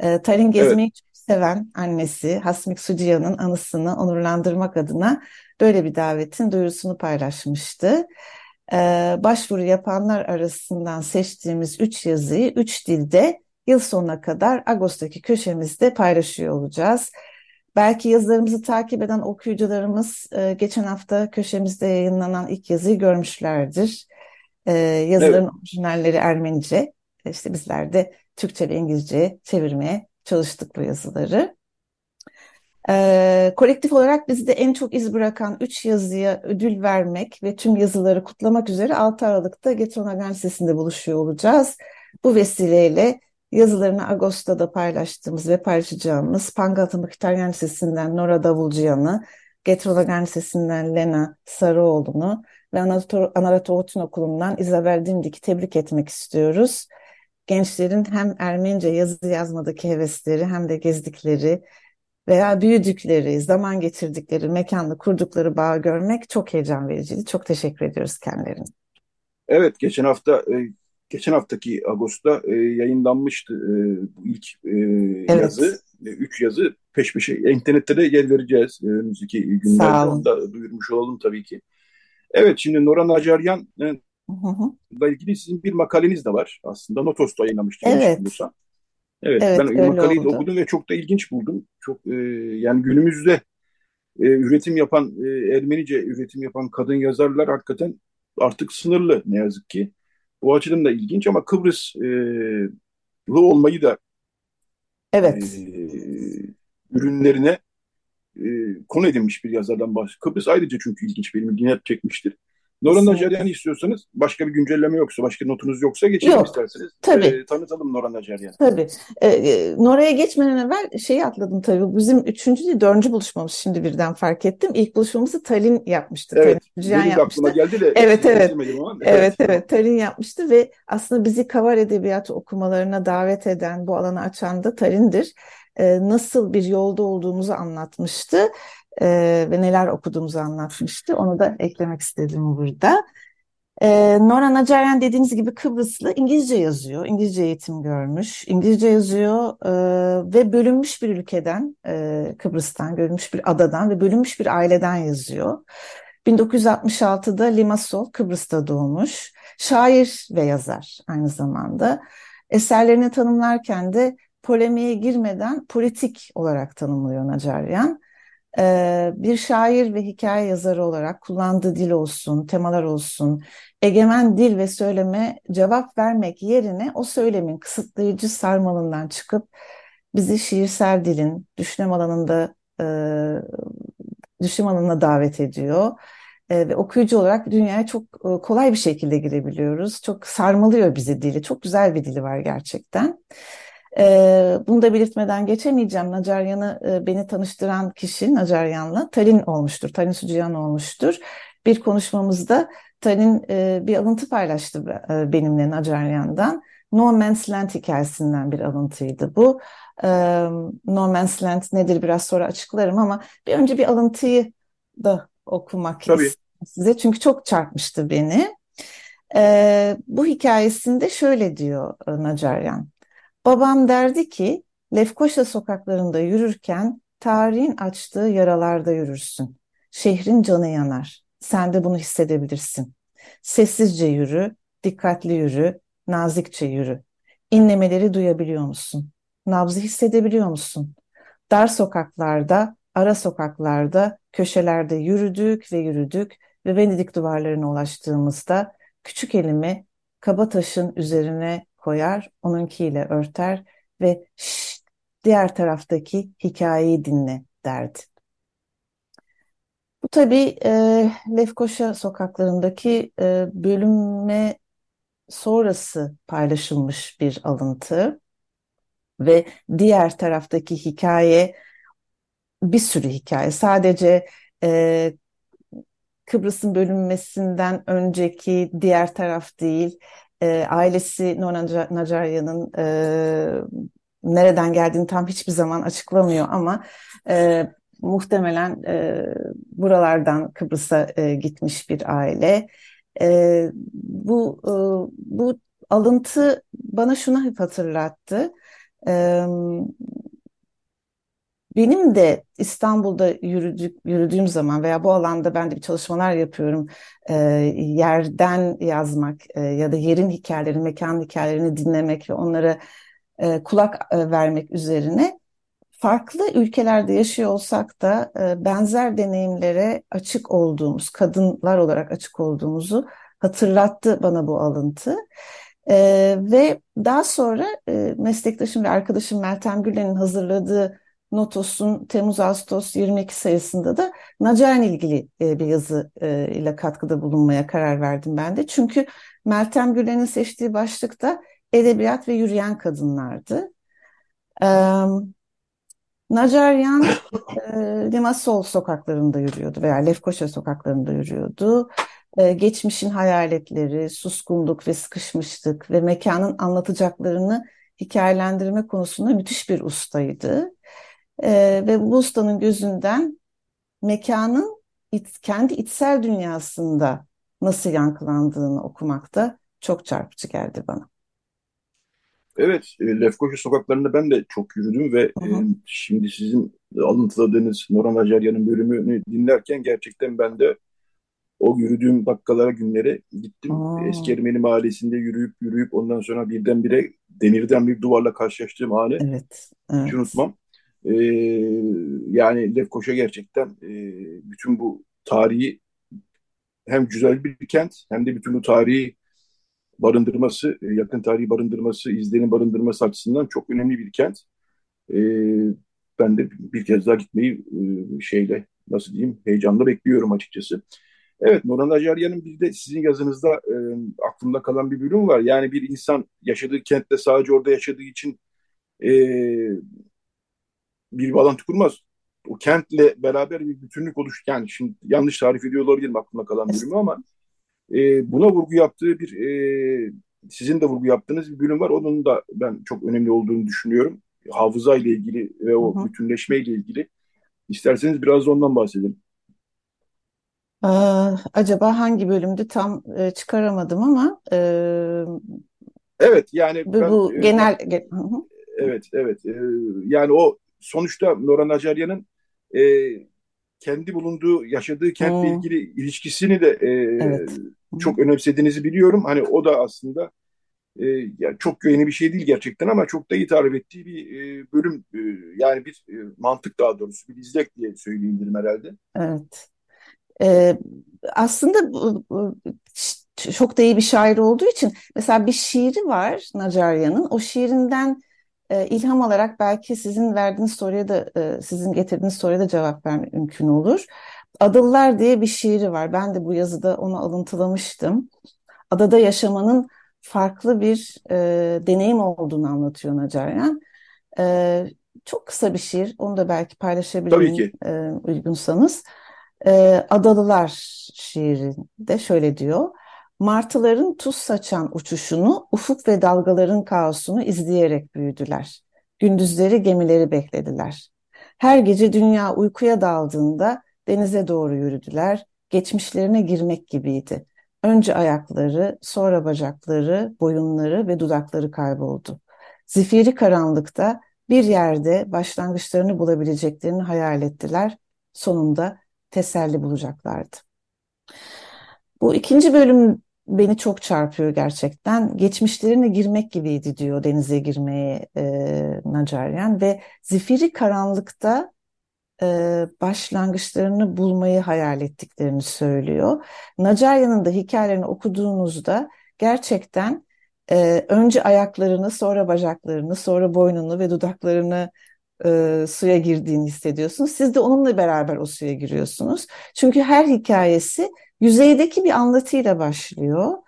S5: E, Talin gezmeyi evet. çok seven annesi Hasmik Sucihan'ın anısını onurlandırmak adına böyle bir davetin duyurusunu paylaşmıştı. Ee, başvuru yapanlar arasından seçtiğimiz üç yazıyı üç dilde yıl sonuna kadar Ağustos'taki köşemizde paylaşıyor olacağız. Belki yazılarımızı takip eden okuyucularımız e, geçen hafta köşemizde yayınlanan ilk yazıyı görmüşlerdir. E, yazıların evet. orijinalleri Ermenice, işte bizler de Türkçe ve İngilizce çevirmeye çalıştık bu yazıları. E, kolektif olarak bizi de en çok iz bırakan 3 yazıya ödül vermek ve tüm yazıları kutlamak üzere 6 Aralık'ta Getron Haber Sesi'nde buluşuyor olacağız. Bu vesileyle yazılarını Ağustos'ta paylaştığımız ve paylaşacağımız Pangaltı Mkhitaryan Sesi'nden Nora Davulcuyan'ı, Getron Haber Sesi'nden Lena Sarıoğlu'nu ve Anarat Oğutun Okulu'ndan Isabel Dimdik'i tebrik etmek istiyoruz. Gençlerin hem Ermenice yazı yazmadaki hevesleri hem de gezdikleri veya büyüdükleri, zaman geçirdikleri, mekanla kurdukları bağı görmek çok heyecan vericiydi. Çok teşekkür ediyoruz kendilerine.
S2: Evet, geçen hafta e, geçen haftaki Ağustos'ta e, yayınlanmıştı e, ilk evet. yazı. Üç yazı peş peşe. İnternette de yer vereceğiz önümüzdeki günlerde. Onu da duyurmuş olalım tabii ki. Evet, şimdi Noran Acaryan ile ilgili sizin bir makaleniz de var aslında. Notos'ta yayınlamıştınız.
S5: Evet.
S2: Evet, evet ben makaleyi de okudum ve çok da ilginç buldum. Çok e, yani günümüzde e, üretim yapan e, Ermenice üretim yapan kadın yazarlar hakikaten artık sınırlı ne yazık ki. Bu açıdan da ilginç ama Kıbrıslı e, olmayı da
S5: evet.
S2: e, ürünlerine e, konu edinmiş bir yazardan bahsediyor. Kıbrıs ayrıca çünkü ilginç benim ilgimi çekmiştir. Noran Acaryan istiyorsanız başka bir güncelleme yoksa, başka notunuz yoksa geçelim Yok, isterseniz.
S5: Tabii.
S2: E, tanıtalım Noran Acaryan.
S5: Tabii. E, Nora'ya geçmeden evvel şeyi atladım tabii. Bizim üçüncü değil, dördüncü buluşmamız şimdi birden fark ettim. İlk buluşmamızı Talin yapmıştı.
S2: Evet. Talin yapmıştı. aklıma geldi de.
S5: Evet, evet. evet. Evet, evet. Talin yapmıştı ve aslında bizi kavar edebiyatı okumalarına davet eden, bu alanı açan da Talin'dir. E, nasıl bir yolda olduğumuzu anlatmıştı e, ve neler okuduğumuzu anlatmıştı. Onu da eklemek istedim burada. E, Nora Nacaryan dediğiniz gibi Kıbrıslı İngilizce yazıyor. İngilizce eğitim görmüş. İngilizce yazıyor e, ve bölünmüş bir ülkeden, e, Kıbrıs'tan, bölünmüş bir adadan ve bölünmüş bir aileden yazıyor. 1966'da Limassol Kıbrıs'ta doğmuş. Şair ve yazar aynı zamanda. Eserlerini tanımlarken de polemiğe girmeden politik olarak tanımlıyor Nacaryan. Bir şair ve hikaye yazarı olarak kullandığı dil olsun, temalar olsun, egemen dil ve söyleme cevap vermek yerine o söylemin kısıtlayıcı sarmalından çıkıp bizi şiirsel dilin düşünüm alanında düşünüm alanına davet ediyor. Ve okuyucu olarak dünyaya çok e, kolay bir şekilde girebiliyoruz. Çok sarmalıyor bizi dili. Çok güzel bir dili var gerçekten. E, bunu da belirtmeden geçemeyeceğim. Nacaryan'ı e, beni tanıştıran kişi Nacaryan'la Talin olmuştur. Talin Sucuyan olmuştur. Bir konuşmamızda Talin e, bir alıntı paylaştı e, benimle Nacaryan'dan. No Man's Land hikayesinden bir alıntıydı bu. E, no Man's Land nedir biraz sonra açıklarım ama bir önce bir alıntıyı da okumak Tabii. istedim size. Çünkü çok çarpmıştı beni. E, bu hikayesinde şöyle diyor e, Nacaryan. Babam derdi ki Lefkoşa sokaklarında yürürken tarihin açtığı yaralarda yürürsün. Şehrin canı yanar. Sen de bunu hissedebilirsin. Sessizce yürü, dikkatli yürü, nazikçe yürü. İnlemeleri duyabiliyor musun? Nabzı hissedebiliyor musun? Dar sokaklarda, ara sokaklarda, köşelerde yürüdük ve yürüdük ve Venedik duvarlarına ulaştığımızda küçük elimi kaba taşın üzerine koyar, onunkiyle örter ve diğer taraftaki hikayeyi dinle derdi. Bu tabii e, Lefkoşa sokaklarındaki e, bölünme sonrası paylaşılmış bir alıntı ve diğer taraftaki hikaye bir sürü hikaye. Sadece e, Kıbrıs'ın bölünmesinden önceki diğer taraf değil, e, ailesi Nona Nacarya'nın e, nereden geldiğini tam hiçbir zaman açıklamıyor ama e, muhtemelen e, buralardan Kıbrıs'a e, gitmiş bir aile. E, bu e, bu alıntı bana şunu hatırlattı. E, benim de İstanbul'da yürüdük, yürüdüğüm zaman veya bu alanda ben de bir çalışmalar yapıyorum. E, yerden yazmak e, ya da yerin hikayelerini, mekan hikayelerini dinlemek ve onlara e, kulak e, vermek üzerine farklı ülkelerde yaşıyor olsak da e, benzer deneyimlere açık olduğumuz, kadınlar olarak açık olduğumuzu hatırlattı bana bu alıntı. E, ve daha sonra e, meslektaşım ve arkadaşım Meltem Gülen'in hazırladığı Notos'un Temmuz-Ağustos 22 sayısında da Nacar'la ilgili e, bir yazı e, ile katkıda bulunmaya karar verdim ben de. Çünkü Meltem Gülen'in seçtiği başlıkta edebiyat ve yürüyen kadınlardı. Nacaryan e, Limassol sokaklarında yürüyordu veya Lefkoşa sokaklarında yürüyordu. E, geçmişin hayaletleri, suskunluk ve sıkışmışlık ve mekanın anlatacaklarını hikayelendirme konusunda müthiş bir ustaydı. E, ve bu ustanın gözünden mekanın it, kendi içsel dünyasında nasıl yankılandığını okumak da çok çarpıcı geldi bana.
S2: Evet, e, Lefkoşa sokaklarında ben de çok yürüdüm ve hı hı. E, şimdi sizin alıntıladığınız Noran Acaryan'ın bölümünü dinlerken gerçekten ben de o yürüdüğüm dakikalara, günlere gittim. Aa. Eski Ermeni mahallesinde yürüyüp yürüyüp ondan sonra birdenbire demirden bir duvarla karşılaştığım anı evet, evet. hiç unutmam. Ee, yani Lefkoşa gerçekten e, bütün bu tarihi hem güzel bir kent hem de bütün bu tarihi barındırması, e, yakın tarihi barındırması, izlerini barındırması açısından çok önemli bir kent. E, ben de bir kez daha gitmeyi e, şeyle nasıl diyeyim heyecanla bekliyorum açıkçası. Evet Nurhan Acaryan'ın bir de sizin yazınızda e, aklımda kalan bir bölüm var. Yani bir insan yaşadığı kentte sadece orada yaşadığı için e, bir bağlantı kurmaz. O kentle beraber bir bütünlük oluş. Yani şimdi yanlış tarif ediyor olabilirim aklımda kalan bölümü ama e, buna vurgu yaptığı bir e, sizin de vurgu yaptığınız bir bölüm var. Onun da ben çok önemli olduğunu düşünüyorum. Hafıza ile ilgili ve o hı hı. bütünleşme ile ilgili. İsterseniz biraz da ondan bahsedelim.
S5: Ee, acaba hangi bölümde tam e, çıkaramadım ama e,
S2: evet yani
S5: bu, ben, bu e, genel
S2: e, evet evet e, yani o sonuçta Noran Acaryan'ın e, kendi bulunduğu, yaşadığı kentle hmm. ilgili ilişkisini de e, evet. çok önemsediğinizi biliyorum. Hani o da aslında e, yani çok yeni bir şey değil gerçekten ama çok da iyi tarif ettiği bir e, bölüm e, yani bir e, mantık daha doğrusu bir izlek diye söyleyebilirim herhalde.
S5: Evet. Ee, aslında çok da iyi bir şair olduğu için mesela bir şiiri var Nacarya'nın. O şiirinden e, ilham alarak belki sizin verdiğiniz soruya da e, sizin getirdiğiniz soruya da cevap vermek mümkün olur. Adıllar diye bir şiiri var. Ben de bu yazıda onu alıntılamıştım. Adada yaşamanın farklı bir e, deneyim olduğunu anlatıyor Nacaryan. E, çok kısa bir şiir. Onu da belki paylaşabilirim e, uygunsanız. E, Adalılar şiirinde şöyle diyor. Martıların tuz saçan uçuşunu, ufuk ve dalgaların kaosunu izleyerek büyüdüler. Gündüzleri gemileri beklediler. Her gece dünya uykuya daldığında denize doğru yürüdüler. Geçmişlerine girmek gibiydi. Önce ayakları, sonra bacakları, boyunları ve dudakları kayboldu. Zifiri karanlıkta bir yerde başlangıçlarını bulabileceklerini hayal ettiler. Sonunda teselli bulacaklardı. Bu ikinci bölüm beni çok çarpıyor gerçekten. Geçmişlerine girmek gibiydi diyor denize girmeye e, Nacaryan ve zifiri karanlıkta e, başlangıçlarını bulmayı hayal ettiklerini söylüyor. Nacaryan'ın da hikayelerini okuduğunuzda gerçekten e, önce ayaklarını, sonra bacaklarını, sonra boynunu ve dudaklarını e, suya girdiğini hissediyorsunuz. Siz de onunla beraber o suya giriyorsunuz. Çünkü her hikayesi yüzeydeki bir anlatıyla başlıyor.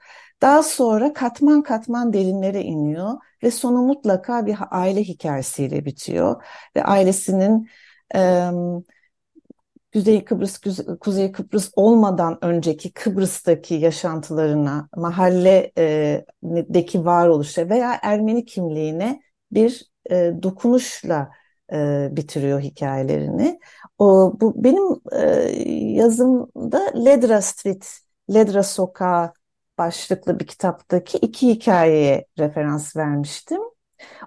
S5: Daha sonra katman katman derinlere iniyor ve sonu mutlaka bir aile hikayesiyle bitiyor. Ve ailesinin e, Kuzey Kıbrıs, Kuzey Kıbrıs olmadan önceki Kıbrıs'taki yaşantılarına, mahalledeki varoluşa veya Ermeni kimliğine bir e, dokunuşla e, bitiriyor hikayelerini. O, bu benim e, yazımda Ledra Street, Ledra Sokağı başlıklı bir kitaptaki iki hikayeye referans vermiştim.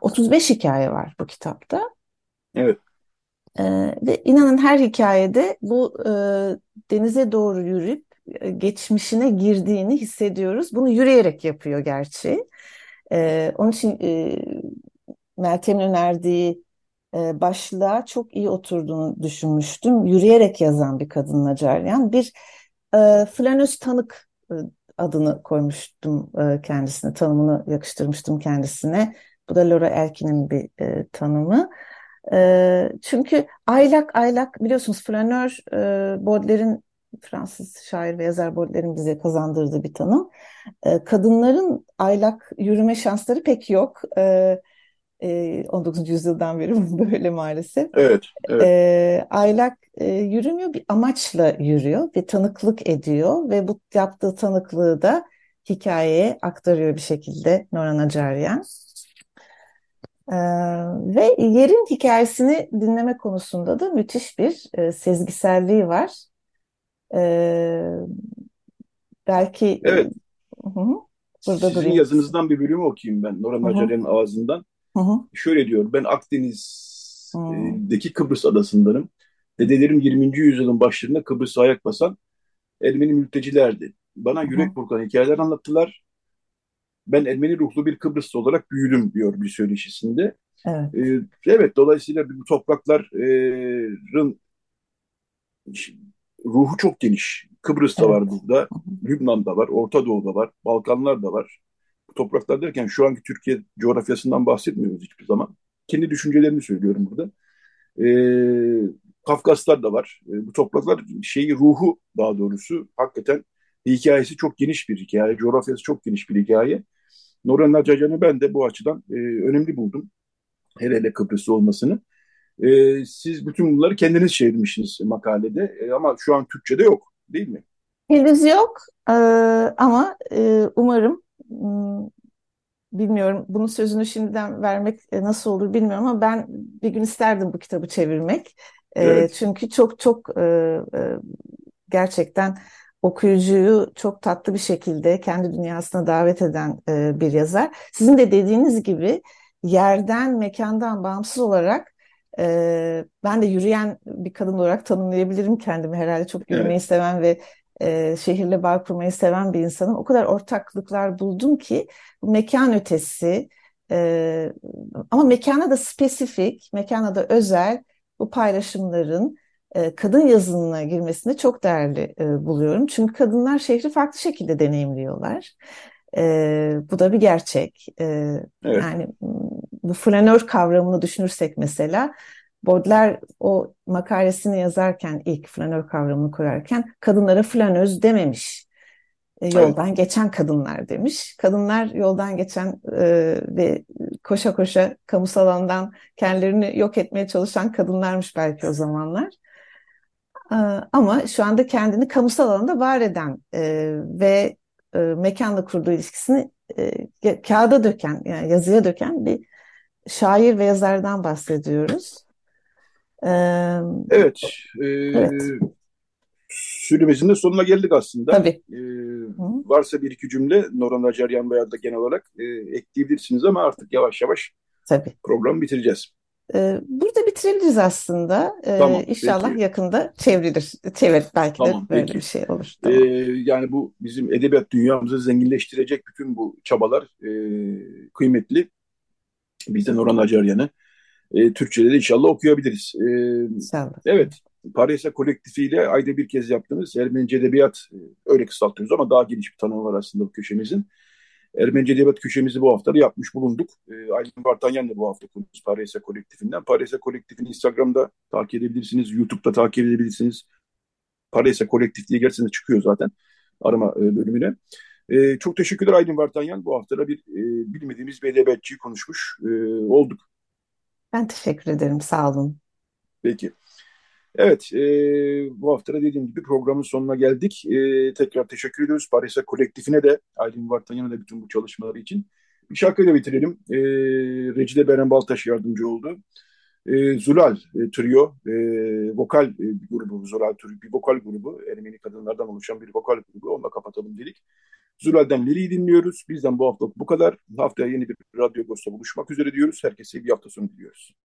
S5: 35 hikaye var bu kitapta.
S2: Evet.
S5: Ee, ve inanın her hikayede bu e, denize doğru yürüyüp e, geçmişine girdiğini hissediyoruz. Bunu yürüyerek yapıyor gerçi. Ee, onun için e, Meltem'in önerdiği e, başlığa çok iyi oturduğunu düşünmüştüm. Yürüyerek yazan bir kadın Nacaryan. Bir e, flanöz tanık e, adını koymuştum e, kendisine, tanımını yakıştırmıştım kendisine. Bu da Laura Elkin'in bir e, tanımı. E, çünkü aylak aylak biliyorsunuz flanör e, Baudelaire'in Fransız şair ve yazar Baudelaire'in bize kazandırdığı bir tanım. E, kadınların aylak yürüme şansları pek yok. E, 19. yüzyıldan beri böyle maalesef.
S2: Evet. evet.
S5: E, aylak e, yürümüyor, bir amaçla yürüyor ve tanıklık ediyor ve bu yaptığı tanıklığı da hikayeye aktarıyor bir şekilde Noran Acaryan. Ee, ve yerin hikayesini dinleme konusunda da müthiş bir e, sezgiselliği var. Ee, belki
S2: evet. Hı -hı. Burada Sizin durayım. yazınızdan bir bölümü okuyayım ben Noran Acaryan'ın ağzından. Hı hı. Şöyle diyor, ben Akdeniz'deki Kıbrıs adasındanım. Dedelerim 20. yüzyılın başlarında Kıbrıs'a ayak basan Ermeni mültecilerdi. Bana yürek burkan hikayeler anlattılar. Ben Ermeni ruhlu bir Kıbrıslı olarak büyüdüm diyor bir söyleşisinde. Evet, ee, evet dolayısıyla bu toprakların ruhu çok geniş. Kıbrıs'ta evet. var burada, Lübnan'da var, Orta Doğu'da var, Balkanlar'da var topraklar derken şu anki Türkiye coğrafyasından bahsetmiyoruz hiçbir zaman. Kendi düşüncelerimi söylüyorum burada. E, Kafkaslar da var. E, bu topraklar şeyi ruhu daha doğrusu hakikaten hikayesi çok geniş bir hikaye. Coğrafyası çok geniş bir hikaye. Noran Nacacan'ı ben de bu açıdan e, önemli buldum. Hele hele Kıbrıs'ta olmasını. E, siz bütün bunları kendiniz çevirmişsiniz makalede e, ama şu an Türkçe'de yok değil mi?
S5: Henüz yok ee, ama e, umarım bilmiyorum bunun sözünü şimdiden vermek e, nasıl olur bilmiyorum ama ben bir gün isterdim bu kitabı çevirmek. E, evet. Çünkü çok çok e, gerçekten okuyucuyu çok tatlı bir şekilde kendi dünyasına davet eden bir yazar. Sizin de dediğiniz gibi yerden, mekandan bağımsız olarak ben de yürüyen bir kadın olarak tanımlayabilirim kendimi herhalde. Çok yürümeyi evet. seven ve e, şehirle bağ kurmayı seven bir insanım. O kadar ortaklıklar buldum ki mekan ötesi e, ama mekana da spesifik, mekana da özel bu paylaşımların e, kadın yazınına girmesini çok değerli e, buluyorum. Çünkü kadınlar şehri farklı şekilde deneyimliyorlar. E, bu da bir gerçek. E, evet. Yani bu flanör kavramını düşünürsek mesela Baudelaire o makalesini yazarken ilk flanör kavramını koyarken kadınlara flanöz dememiş. E, yoldan evet. geçen kadınlar demiş. Kadınlar yoldan geçen e, ve koşa koşa kamusal alandan kendilerini yok etmeye çalışan kadınlarmış belki o zamanlar. E, ama şu anda kendini kamusal alanda var eden e, ve e, mekanla kurduğu ilişkisini e, kağıda döken, yani yazıya döken bir şair ve yazardan bahsediyoruz.
S2: Ee, evet. E, evet. Süremizin de sonuna geldik aslında.
S5: Tabii.
S2: E, varsa bir iki cümle Noran Acaryan veya da genel olarak e, ekleyebilirsiniz ama artık yavaş yavaş
S5: Tabii.
S2: programı bitireceğiz.
S5: Ee, burada bitirebiliriz aslında. Ee, tamam, İnşallah peki. yakında çevrilir. Çevir belki tamam, de böyle peki. bir şey olur.
S2: Ee, tamam. Ee, yani bu bizim edebiyat dünyamızı zenginleştirecek bütün bu çabalar e, kıymetli. Bizden Orhan Acaryan'ı e, Türkçe'de de inşallah okuyabiliriz. E,
S5: inşallah.
S2: Evet. Parisa kolektifiyle ayda bir kez yaptığımız Ermenice Edebiyat e, öyle kısaltıyoruz ama daha geniş bir tanımı var aslında bu köşemizin. Ermenice Edebiyat köşemizi bu hafta da yapmış bulunduk. E, Aylin Vartanyan da bu hafta konumuz Parisa Kolektifinden. Parisa Kolektifini Instagram'da takip edebilirsiniz, YouTube'da takip edebilirsiniz. Parisa Kolektif diye gelseniz çıkıyor zaten arama e, bölümüne. E, çok teşekkürler Aylin Vartanyan. Bu hafta da bir e, bilmediğimiz bir edebiyatçıyı konuşmuş e, olduk.
S5: Ben teşekkür ederim. Sağ olun.
S2: Peki. Evet, e, bu hafta da dediğim gibi programın sonuna geldik. E, tekrar teşekkür ediyoruz Paris'e kolektifine de, Aylin Vartanyan'a da bütün bu çalışmaları için. Bir şarkıyla bitirelim. E, Recide Beren Baltaş yardımcı oldu. E, Zulal e, Trio, e, vokal e, grubu, Zulal Trio, bir vokal grubu, Ermeni kadınlardan oluşan bir vokal grubu. Onunla kapatalım dedik. Zulal'den Lili'yi dinliyoruz. Bizden bu hafta bu kadar. Haftaya yeni bir Radyo Agos'ta buluşmak üzere diyoruz. Herkese bir hafta sonu diliyoruz.